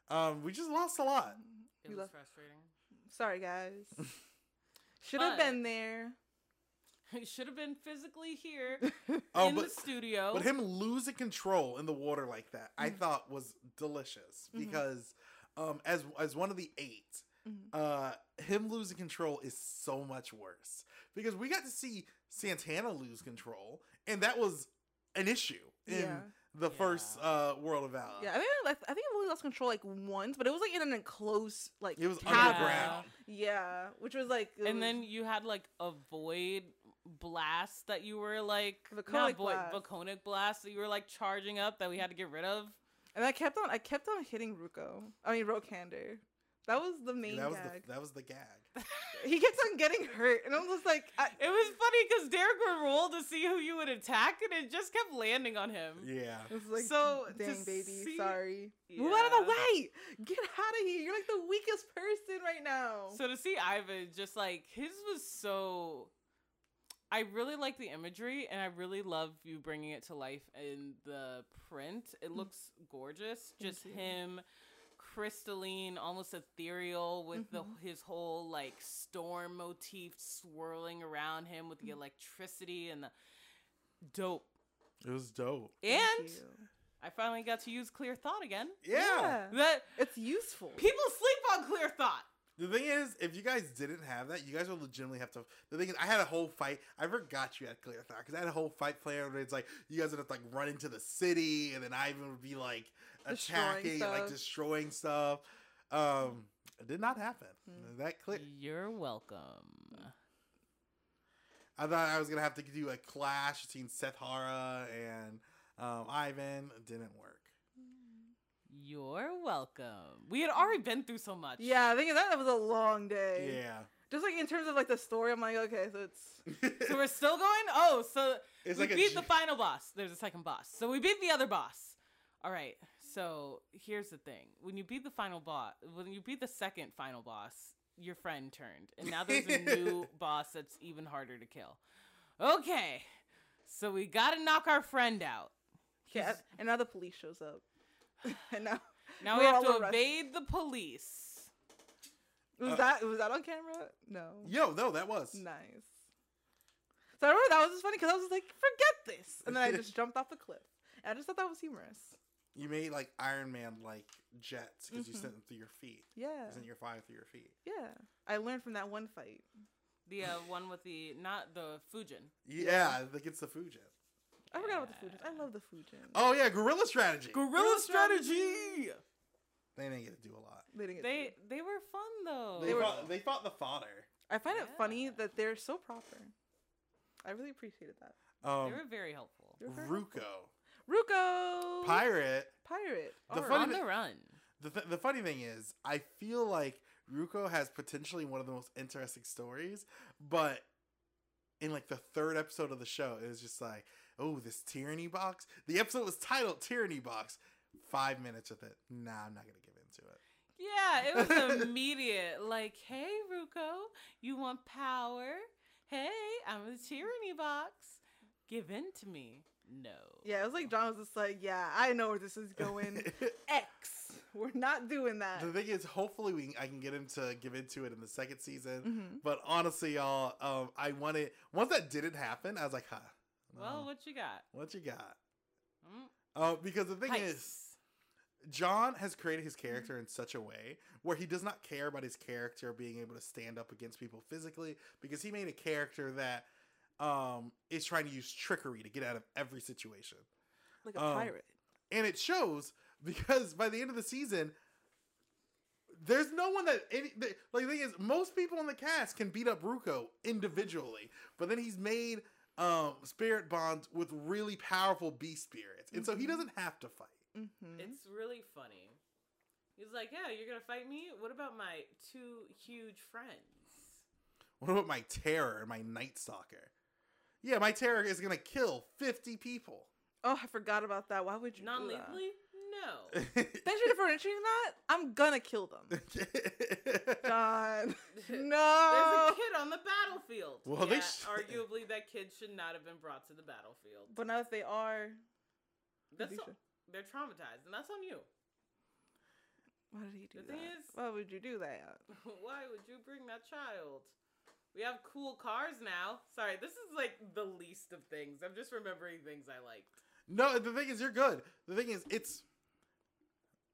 Um, we just lost a lot. It We was left- frustrating. Sorry, guys. Should have been there. He should have been physically here Oh, in but the studio. But him losing control in the water like that, I Mhm. thought was delicious Mhm. because um, as as one of the 8 Mhm. uh, him losing control is so much worse because we got to see Santana lose control, and that was an issue in Yeah. the first uh, World of Vala. Yeah, I think I, I think I've only lost control like once, but it was like in an enclosed like It was cavern. underground. Yeah, which was like and was- then you had like a void blast that you were like Vaconic not void blast. Vaconic blast that you were like charging up that we had to get rid of. and I kept on I kept on hitting Ruko. I mean Rokander. That was the main that was gag. the that was the gag. he kept on getting hurt, and I was like, I, It was funny because Derek would roll to see who you would attack, and it just kept landing on him. Yeah. it was like, So, to dang baby, see- sorry. Move out of the way. Get out of here. You're like the weakest person right now. So to see Ivan, just like his was so. I really like the imagery, and I really love you bringing it to life in the print. It mm. looks gorgeous. Thank Just you. him, crystalline, almost ethereal, with the Mhm. his whole like storm motif swirling around him with the electricity and the dope. It was dope. And. I finally got to use clear thought again. Yeah. That it's useful. people sleep on clear thought. The thing is, if you guys didn't have that, you guys would legitimately have to. The thing is, I had a whole fight. I forgot you had clear thought because I had a whole fight plan where it's like you guys would have to like run into the city, and then Ivan would be like Destroying attacking, and, like destroying stuff. Um, it did not happen. Hmm. That clip. You're welcome. I thought I was gonna have to do a clash between Seth Hara and um, Ivan. It didn't work. You're welcome. We had already been through so much. Yeah, I think that was a long day. Yeah. Just like in terms of like the story, I'm like, okay, so it's So we're still going? Oh, so It's we like beat G- the final boss. There's a second boss. So we beat the other boss. All right. So here's the thing. When you beat the final boss, when you beat the second final boss, your friend turned. And now there's a new boss that's even harder to kill. Okay. So we got to knock our friend out. yeah, and now the police shows up, and now Now We're have to arrested. evade the police. was Uh, that was that on camera? No. Yo, no, that was. Nice. So I remember that was just funny because I was just like, forget this, and then I just jumped off the cliff. And I just thought that was humorous. You made like Iron Man like jets because you Mhm. sent them through your feet. Yeah, You sent your fire through your feet. yeah. I learned from that one fight. The uh, one with the, not the Fujin. Yeah, I think it's the Fujin. I forgot about the Fujins. I love the Fujins. Oh yeah, guerrilla strategy. Guerrilla strategy! they didn't get to do a lot. They didn't get They to- they were fun though. They, were- fought, they fought the fodder. I find it funny that they're so proper. I really appreciated that. Um, They were very helpful. They were very Ruko, Ruko pirate. pirate. The Alright. funny On thi- the run. The th- the funny thing is, I feel like Ruko has potentially one of the most interesting stories, but in like the third episode of the show, it was just like, oh, this tyranny box. The episode was titled Tyranny Box. Five minutes with it. Nah, I'm not gonna give into it. Yeah, it was immediate. like, hey, Ruko, you want power? Hey, I'm a tyranny box. Give in to me. No. Yeah, it was like John was just like, yeah, I know where this is going. X. We're not doing that. the thing is, hopefully, we I can get him to give into it in the second season. hmm But honestly, y'all, um, I wanted once that didn't happen, I was like, huh. Well, no. what you got? what you got? Mm, Uh, because the thing heist. is, John has created his character in such a way where he does not care about his character being able to stand up against people physically because he made a character that um, is trying to use trickery to get out of every situation. Like a Um, pirate. And it shows because by the end of the season, there's no one that any the, like the thing is most people in the cast can beat up Ruko individually, but then he's made um spirit bonds with really powerful beast spirits, and so he Mhm. doesn't have to fight. hmm It's really funny. He's like, yeah, you're gonna fight me. What about my two huge friends? What about my terror and my night stalker? Yeah, my terror is gonna kill fifty people. Oh, I forgot about that. Why would you? Non-lethally? No. Thanks for differentiating that. I'm gonna kill them. John. No. There's a kid on the battlefield. Well, they yeah, sh- arguably that kid should not have been brought to the battlefield. But now if they are, That's they on, they're traumatized, and that's on you. why did he do The that? thing is- why would you do that? Why would you bring that child? We have cool cars now. Sorry, this is like the least of things. I'm just remembering things I liked. no, the thing is, you're good. The thing is, it's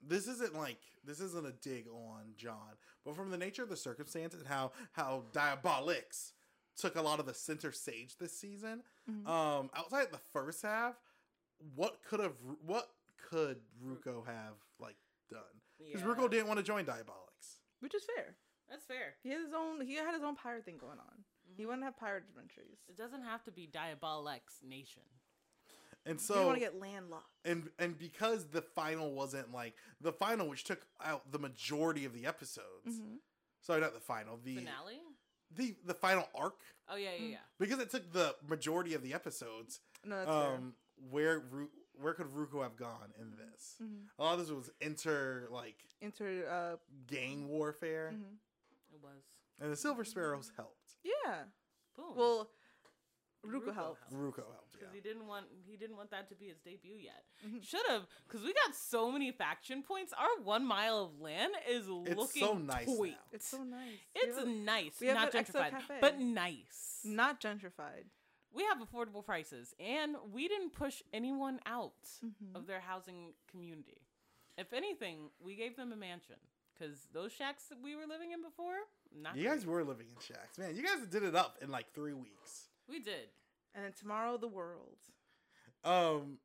this isn't like this isn't a dig on John, but from the nature of the circumstance and how how Diabolix took a lot of the center stage this season. Mhm. Um, outside the first half, what could have what could Ruko have like done? Because Yeah. Ruko didn't want to join Diabolics. which is fair. That's fair. He had his own. He had his own pirate thing going on. He Mhm. wouldn't have pirate adventures. It doesn't have to be Diabolex Nation. And So, so you want to get landlocked. and and because the final wasn't like the final, which took out the majority of the episodes. Mhm. Sorry, not the final. The Finale? the the final arc Oh yeah, yeah, Mm. yeah. because it took the majority of the episodes. No, that's um, where Ru- where could Ruko have gone in this? fair. hmm A lot of this was inter like Inter. Uh, gang warfare, mhm. It was. and the Silver Sparrows helped. Yeah. Boom. Well, Ruko, Ruko helped. helped. Ruko helped. because Yeah. he didn't want he didn't want that to be his debut yet. Mhm. Should have, because we got so many faction points. Our one mile of land is It's looking so nice toit. now. It's so nice. It's have- nice, we have not an Exo gentrified, Cafe. but nice. not gentrified. we have affordable prices, and we didn't push anyone out Mhm. of their housing community. If anything, we gave them a mansion because those shacks that we were living in before, not You guys were living in shacks, man. You guys did it up in like three weeks. we did. And then tomorrow, the world. Um,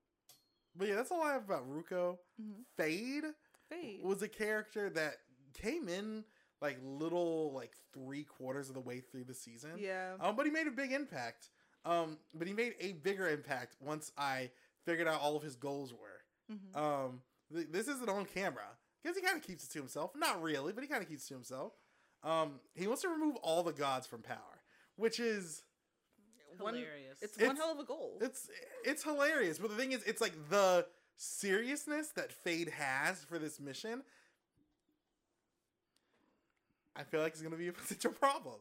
but yeah, that's all I have about Ruko. Mhm. Fade Fade. was a character that came in like little like three quarters of the way through the season. Yeah. Um, but he made a big impact. Um, but he made a bigger impact once I figured out all of his goals were. Mhm. Um, th- this isn't on camera because he kind of keeps it to himself. Not really, but he kind of keeps it to himself. Um, he wants to remove all the gods from power, which is One- Hilarious. It's, It's- one hell of a goal. it's it's hilarious. But the thing is, it's like the seriousness that Fade has for this mission. I feel like it's gonna be a potential problem.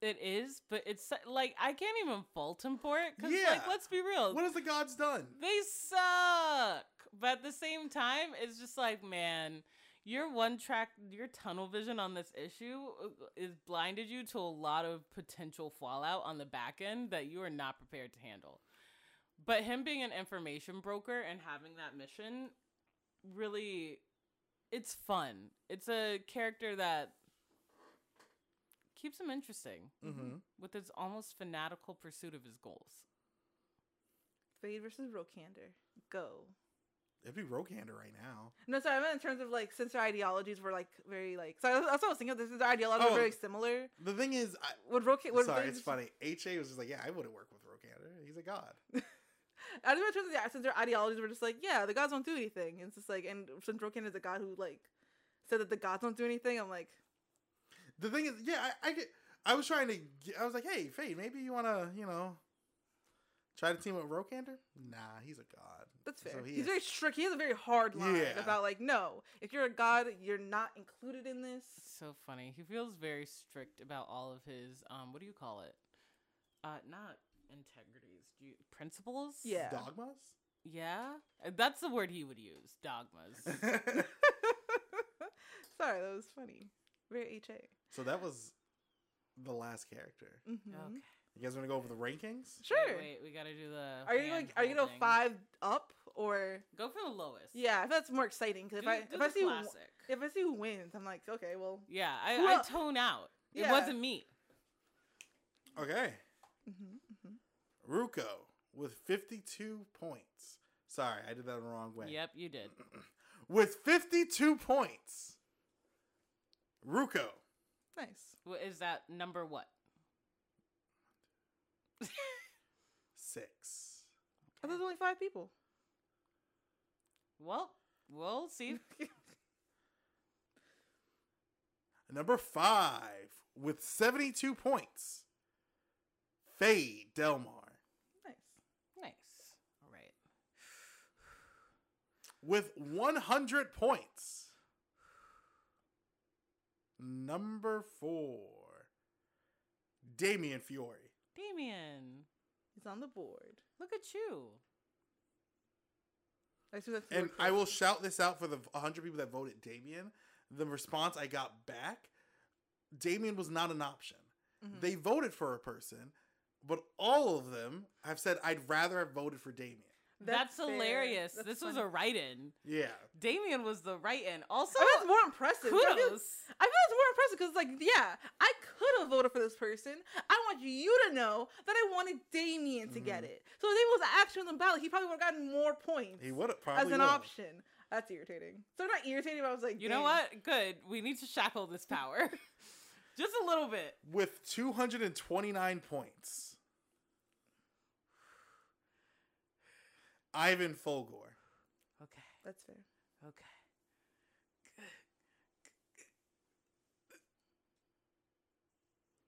It is, but it's like I can't even fault him for it because, Yeah. like, let's be real, What has the gods done? they suck. But at the same time, it's just like, man, your one track, your tunnel vision on this issue uh, is blinded you to a lot of potential fallout on the back end that you are not prepared to handle. But him being an information broker and having that mission, really, it's fun. It's a character that keeps him interesting Mm-hmm. with his almost fanatical pursuit of his goals. Fade versus Rokander. Go. It'd be Rokander right now. No, sorry, I meant in terms of like since their ideologies were like very like. So that's what I was thinking. of. This is their ideologies Oh. were very similar. The thing is, I, Would Rokander? Would sorry, it's funny. HA was just like, yeah, I wouldn't work with Rokander. He's a god. I just meant in terms of yeah, since their ideologies were just like yeah, the gods don't do anything. It's just like and since Rokander's a god who like said that the gods don't do anything, I'm like The thing is, yeah, I, I get. I was trying to. I was like, hey, Fade, maybe you want to, you know, try to team with Rokander. Nah, he's a god. That's fair. So he He's is- very strict. He has a very hard line Yeah. about like no, if you're a god, you're not included in this. So funny. He feels very strict about all of his um what do you call it? Uh not integrities. Do you, principles? Yeah. dogmas. Yeah. Uh, That's the word he would use. Dogmas. Sorry, that was funny. Very HA. so that was the last character. Mm-hmm. okay. You guys want to go over the rankings? Sure. Wait, wait, we got to do the Are you like are you gonna five up or Go for the lowest. yeah? If that's more exciting because if Do- I do if I the see who, classic. if I see who wins, I'm like okay, well. Yeah, I, I tone out. It wasn't me. Okay. Mm-hmm, Ruko with 52 points. Sorry, I did that the wrong way. Yep, you did. With 52 points, Ruko. Nice. Wh- Is that number what? Six. But there's only five people. Well, we'll see. Number five with 72 points, Fade Delmar. Nice. nice. All right. With 100 points, number four, Damian Fiore. Damien, He's on the board. look at you. I that's And I will shout this out for the 100 people that voted Damien. The response I got back Damien was not an option. Mhm. They voted for a person, but all of them have said, I'd rather have voted for Damien. That's, fair. hilarious. That's this was a write-in. Yeah. Damien was the write-in. Also, I mean, that's more impressive. I feel, kudos. I feel it's more impressive because, like, yeah, I could have voted for this person. I want you to know that I wanted Damien to get Mhm. it. So if Damien was actually on the ballot, he probably would have gotten more points He would have probably as an would've. option. That's irritating. So not irritating, but I was like, You know what? Good. We need to shackle this power. Just a little bit. with 229 points. Ivan Folgore. Okay. That's fair. Okay.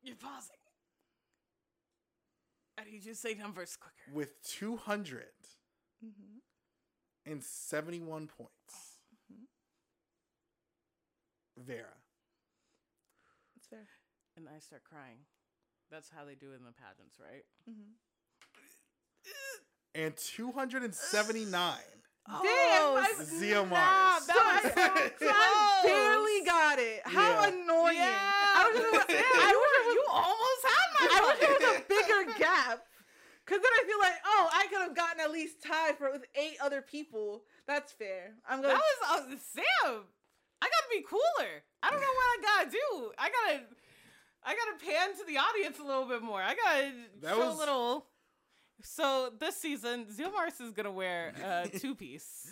You're pausing. I need you to say numbers quicker. with 271 Mm-hmm. points. Vera. That's fair. And I start crying. That's how they do it in the pageants, right? Mm-hmm. And 279. Dang, Oh, I- Zia snap, Mars. That So was I- so so I close. barely got it. How Yeah. annoying! Yeah. I was just, Damn, I wish you almost had my I wish vote. it was a bigger gap. Cause then I feel like, oh, I could have gotten at least tied for with eight other people. That's fair. I'm gonna. was uh, Sam. I gotta be cooler. I don't know what I gotta do. I gotta, I gotta pan to the audience a little bit more. I gotta That show was- a little. So this season, Zeomars is gonna wear a two piece.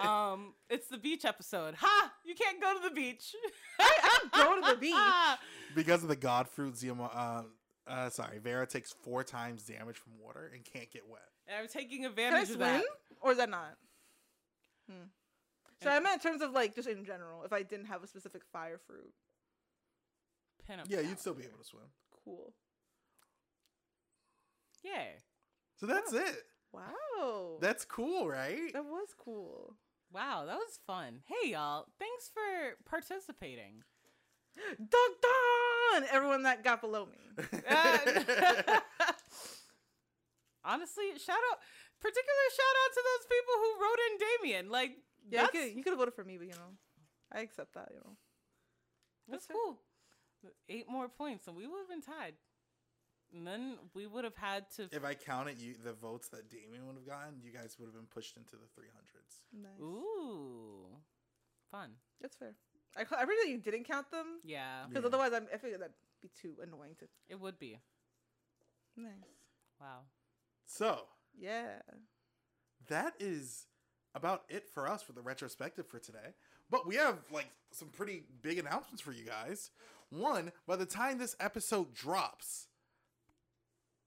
Um, it's the beach episode. Ha! You can't go to the beach. I, I go to the beach. because of the god fruit, Zia Mar- uh, uh, sorry, Vera takes four times damage from water and can't get wet. And I'm taking Can I advantage of that. swim, or is that not? Hmm. So I meant in terms of like just in general. If I didn't have a specific fire fruit, Pin up Yeah, you'd still be able to swim. cool. Yeah. So that's it. Wow. That's cool, right? that was cool. Wow, that was fun. Hey y'all, thanks for participating. Dun dun! Everyone that got below me. Uh, Honestly, shout out, particular shout out to those people who wrote in Damien. Like, Yeah, that's, you could, you could have voted for me, but you know, I accept that. You know. that's that's cool. Eight more points, and we would have been tied. And then we would have had to. if I counted you the votes that Damien would have gotten, you guys would have been pushed into the 300s. Nice. Ooh, fun. That's fair. I, I really didn't count them Yeah, because Yeah. otherwise I'm, I figured that'd be too annoying to. it would be. Nice. Wow. So, Yeah. that is about it for us for the retrospective for today. But we have like some pretty big announcements for you guys. One, by the time this episode drops,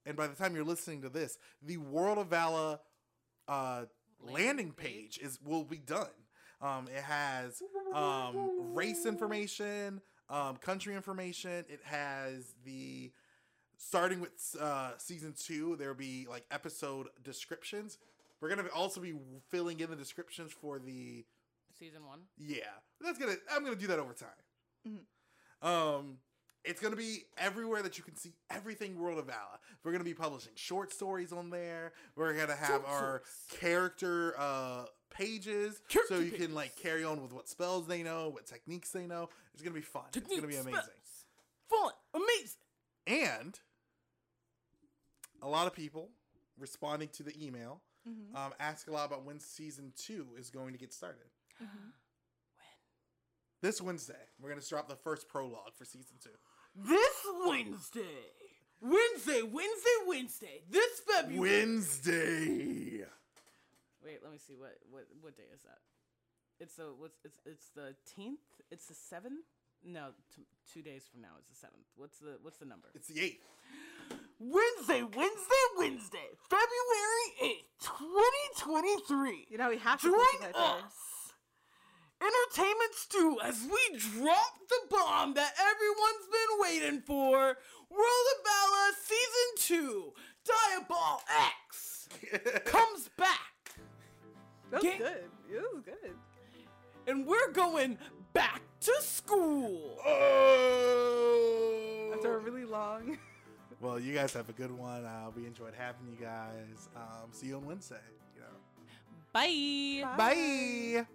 and by the time you're listening to this, the World of Vala uh, landing Landing page page? is will be done. Um, it has um, race information, um, country information. It has the starting with uh, season two. There'll be like episode descriptions. We're gonna also be filling in the descriptions for the Season one. yeah. That's gonna. I'm gonna do that over time. Mhm. Um, it's gonna be everywhere that you can see everything World of Vala. We're gonna be publishing short stories on there. We're gonna have Short our stories. character uh pages so Character you can like carry on with what spells they know, what techniques they know. It's gonna be fun. it's gonna be amazing. spells. Fun, amazing. And a lot of people responding to the email Mm-hmm. um, ask a lot about when season two is going to get started. When? This Wednesday, we're going to start the first prologue for season two. This Wednesday. Wednesday, Wednesday, Wednesday. This February. Wednesday. Wait, let me see what what what day is that? It's the what's it's it's the tenth. It's the seventh. No, t- two days from now is the seventh. What's the what's the number? It's the eighth. Wednesday, Wednesday, Wednesday, February eighth, twenty twenty three. You know we have to Join put it there. us, Entertainment Stew, as we drop the bomb that everyone's been waiting for. World of Vala Season Two, Diabol X comes back. That was Gang- good. It was good. and we're going back to school. Oh. After a really long. well, you guys have a good one. Uh, we enjoyed having you guys. Um, see you on Wednesday. You know. Bye. Bye. Bye.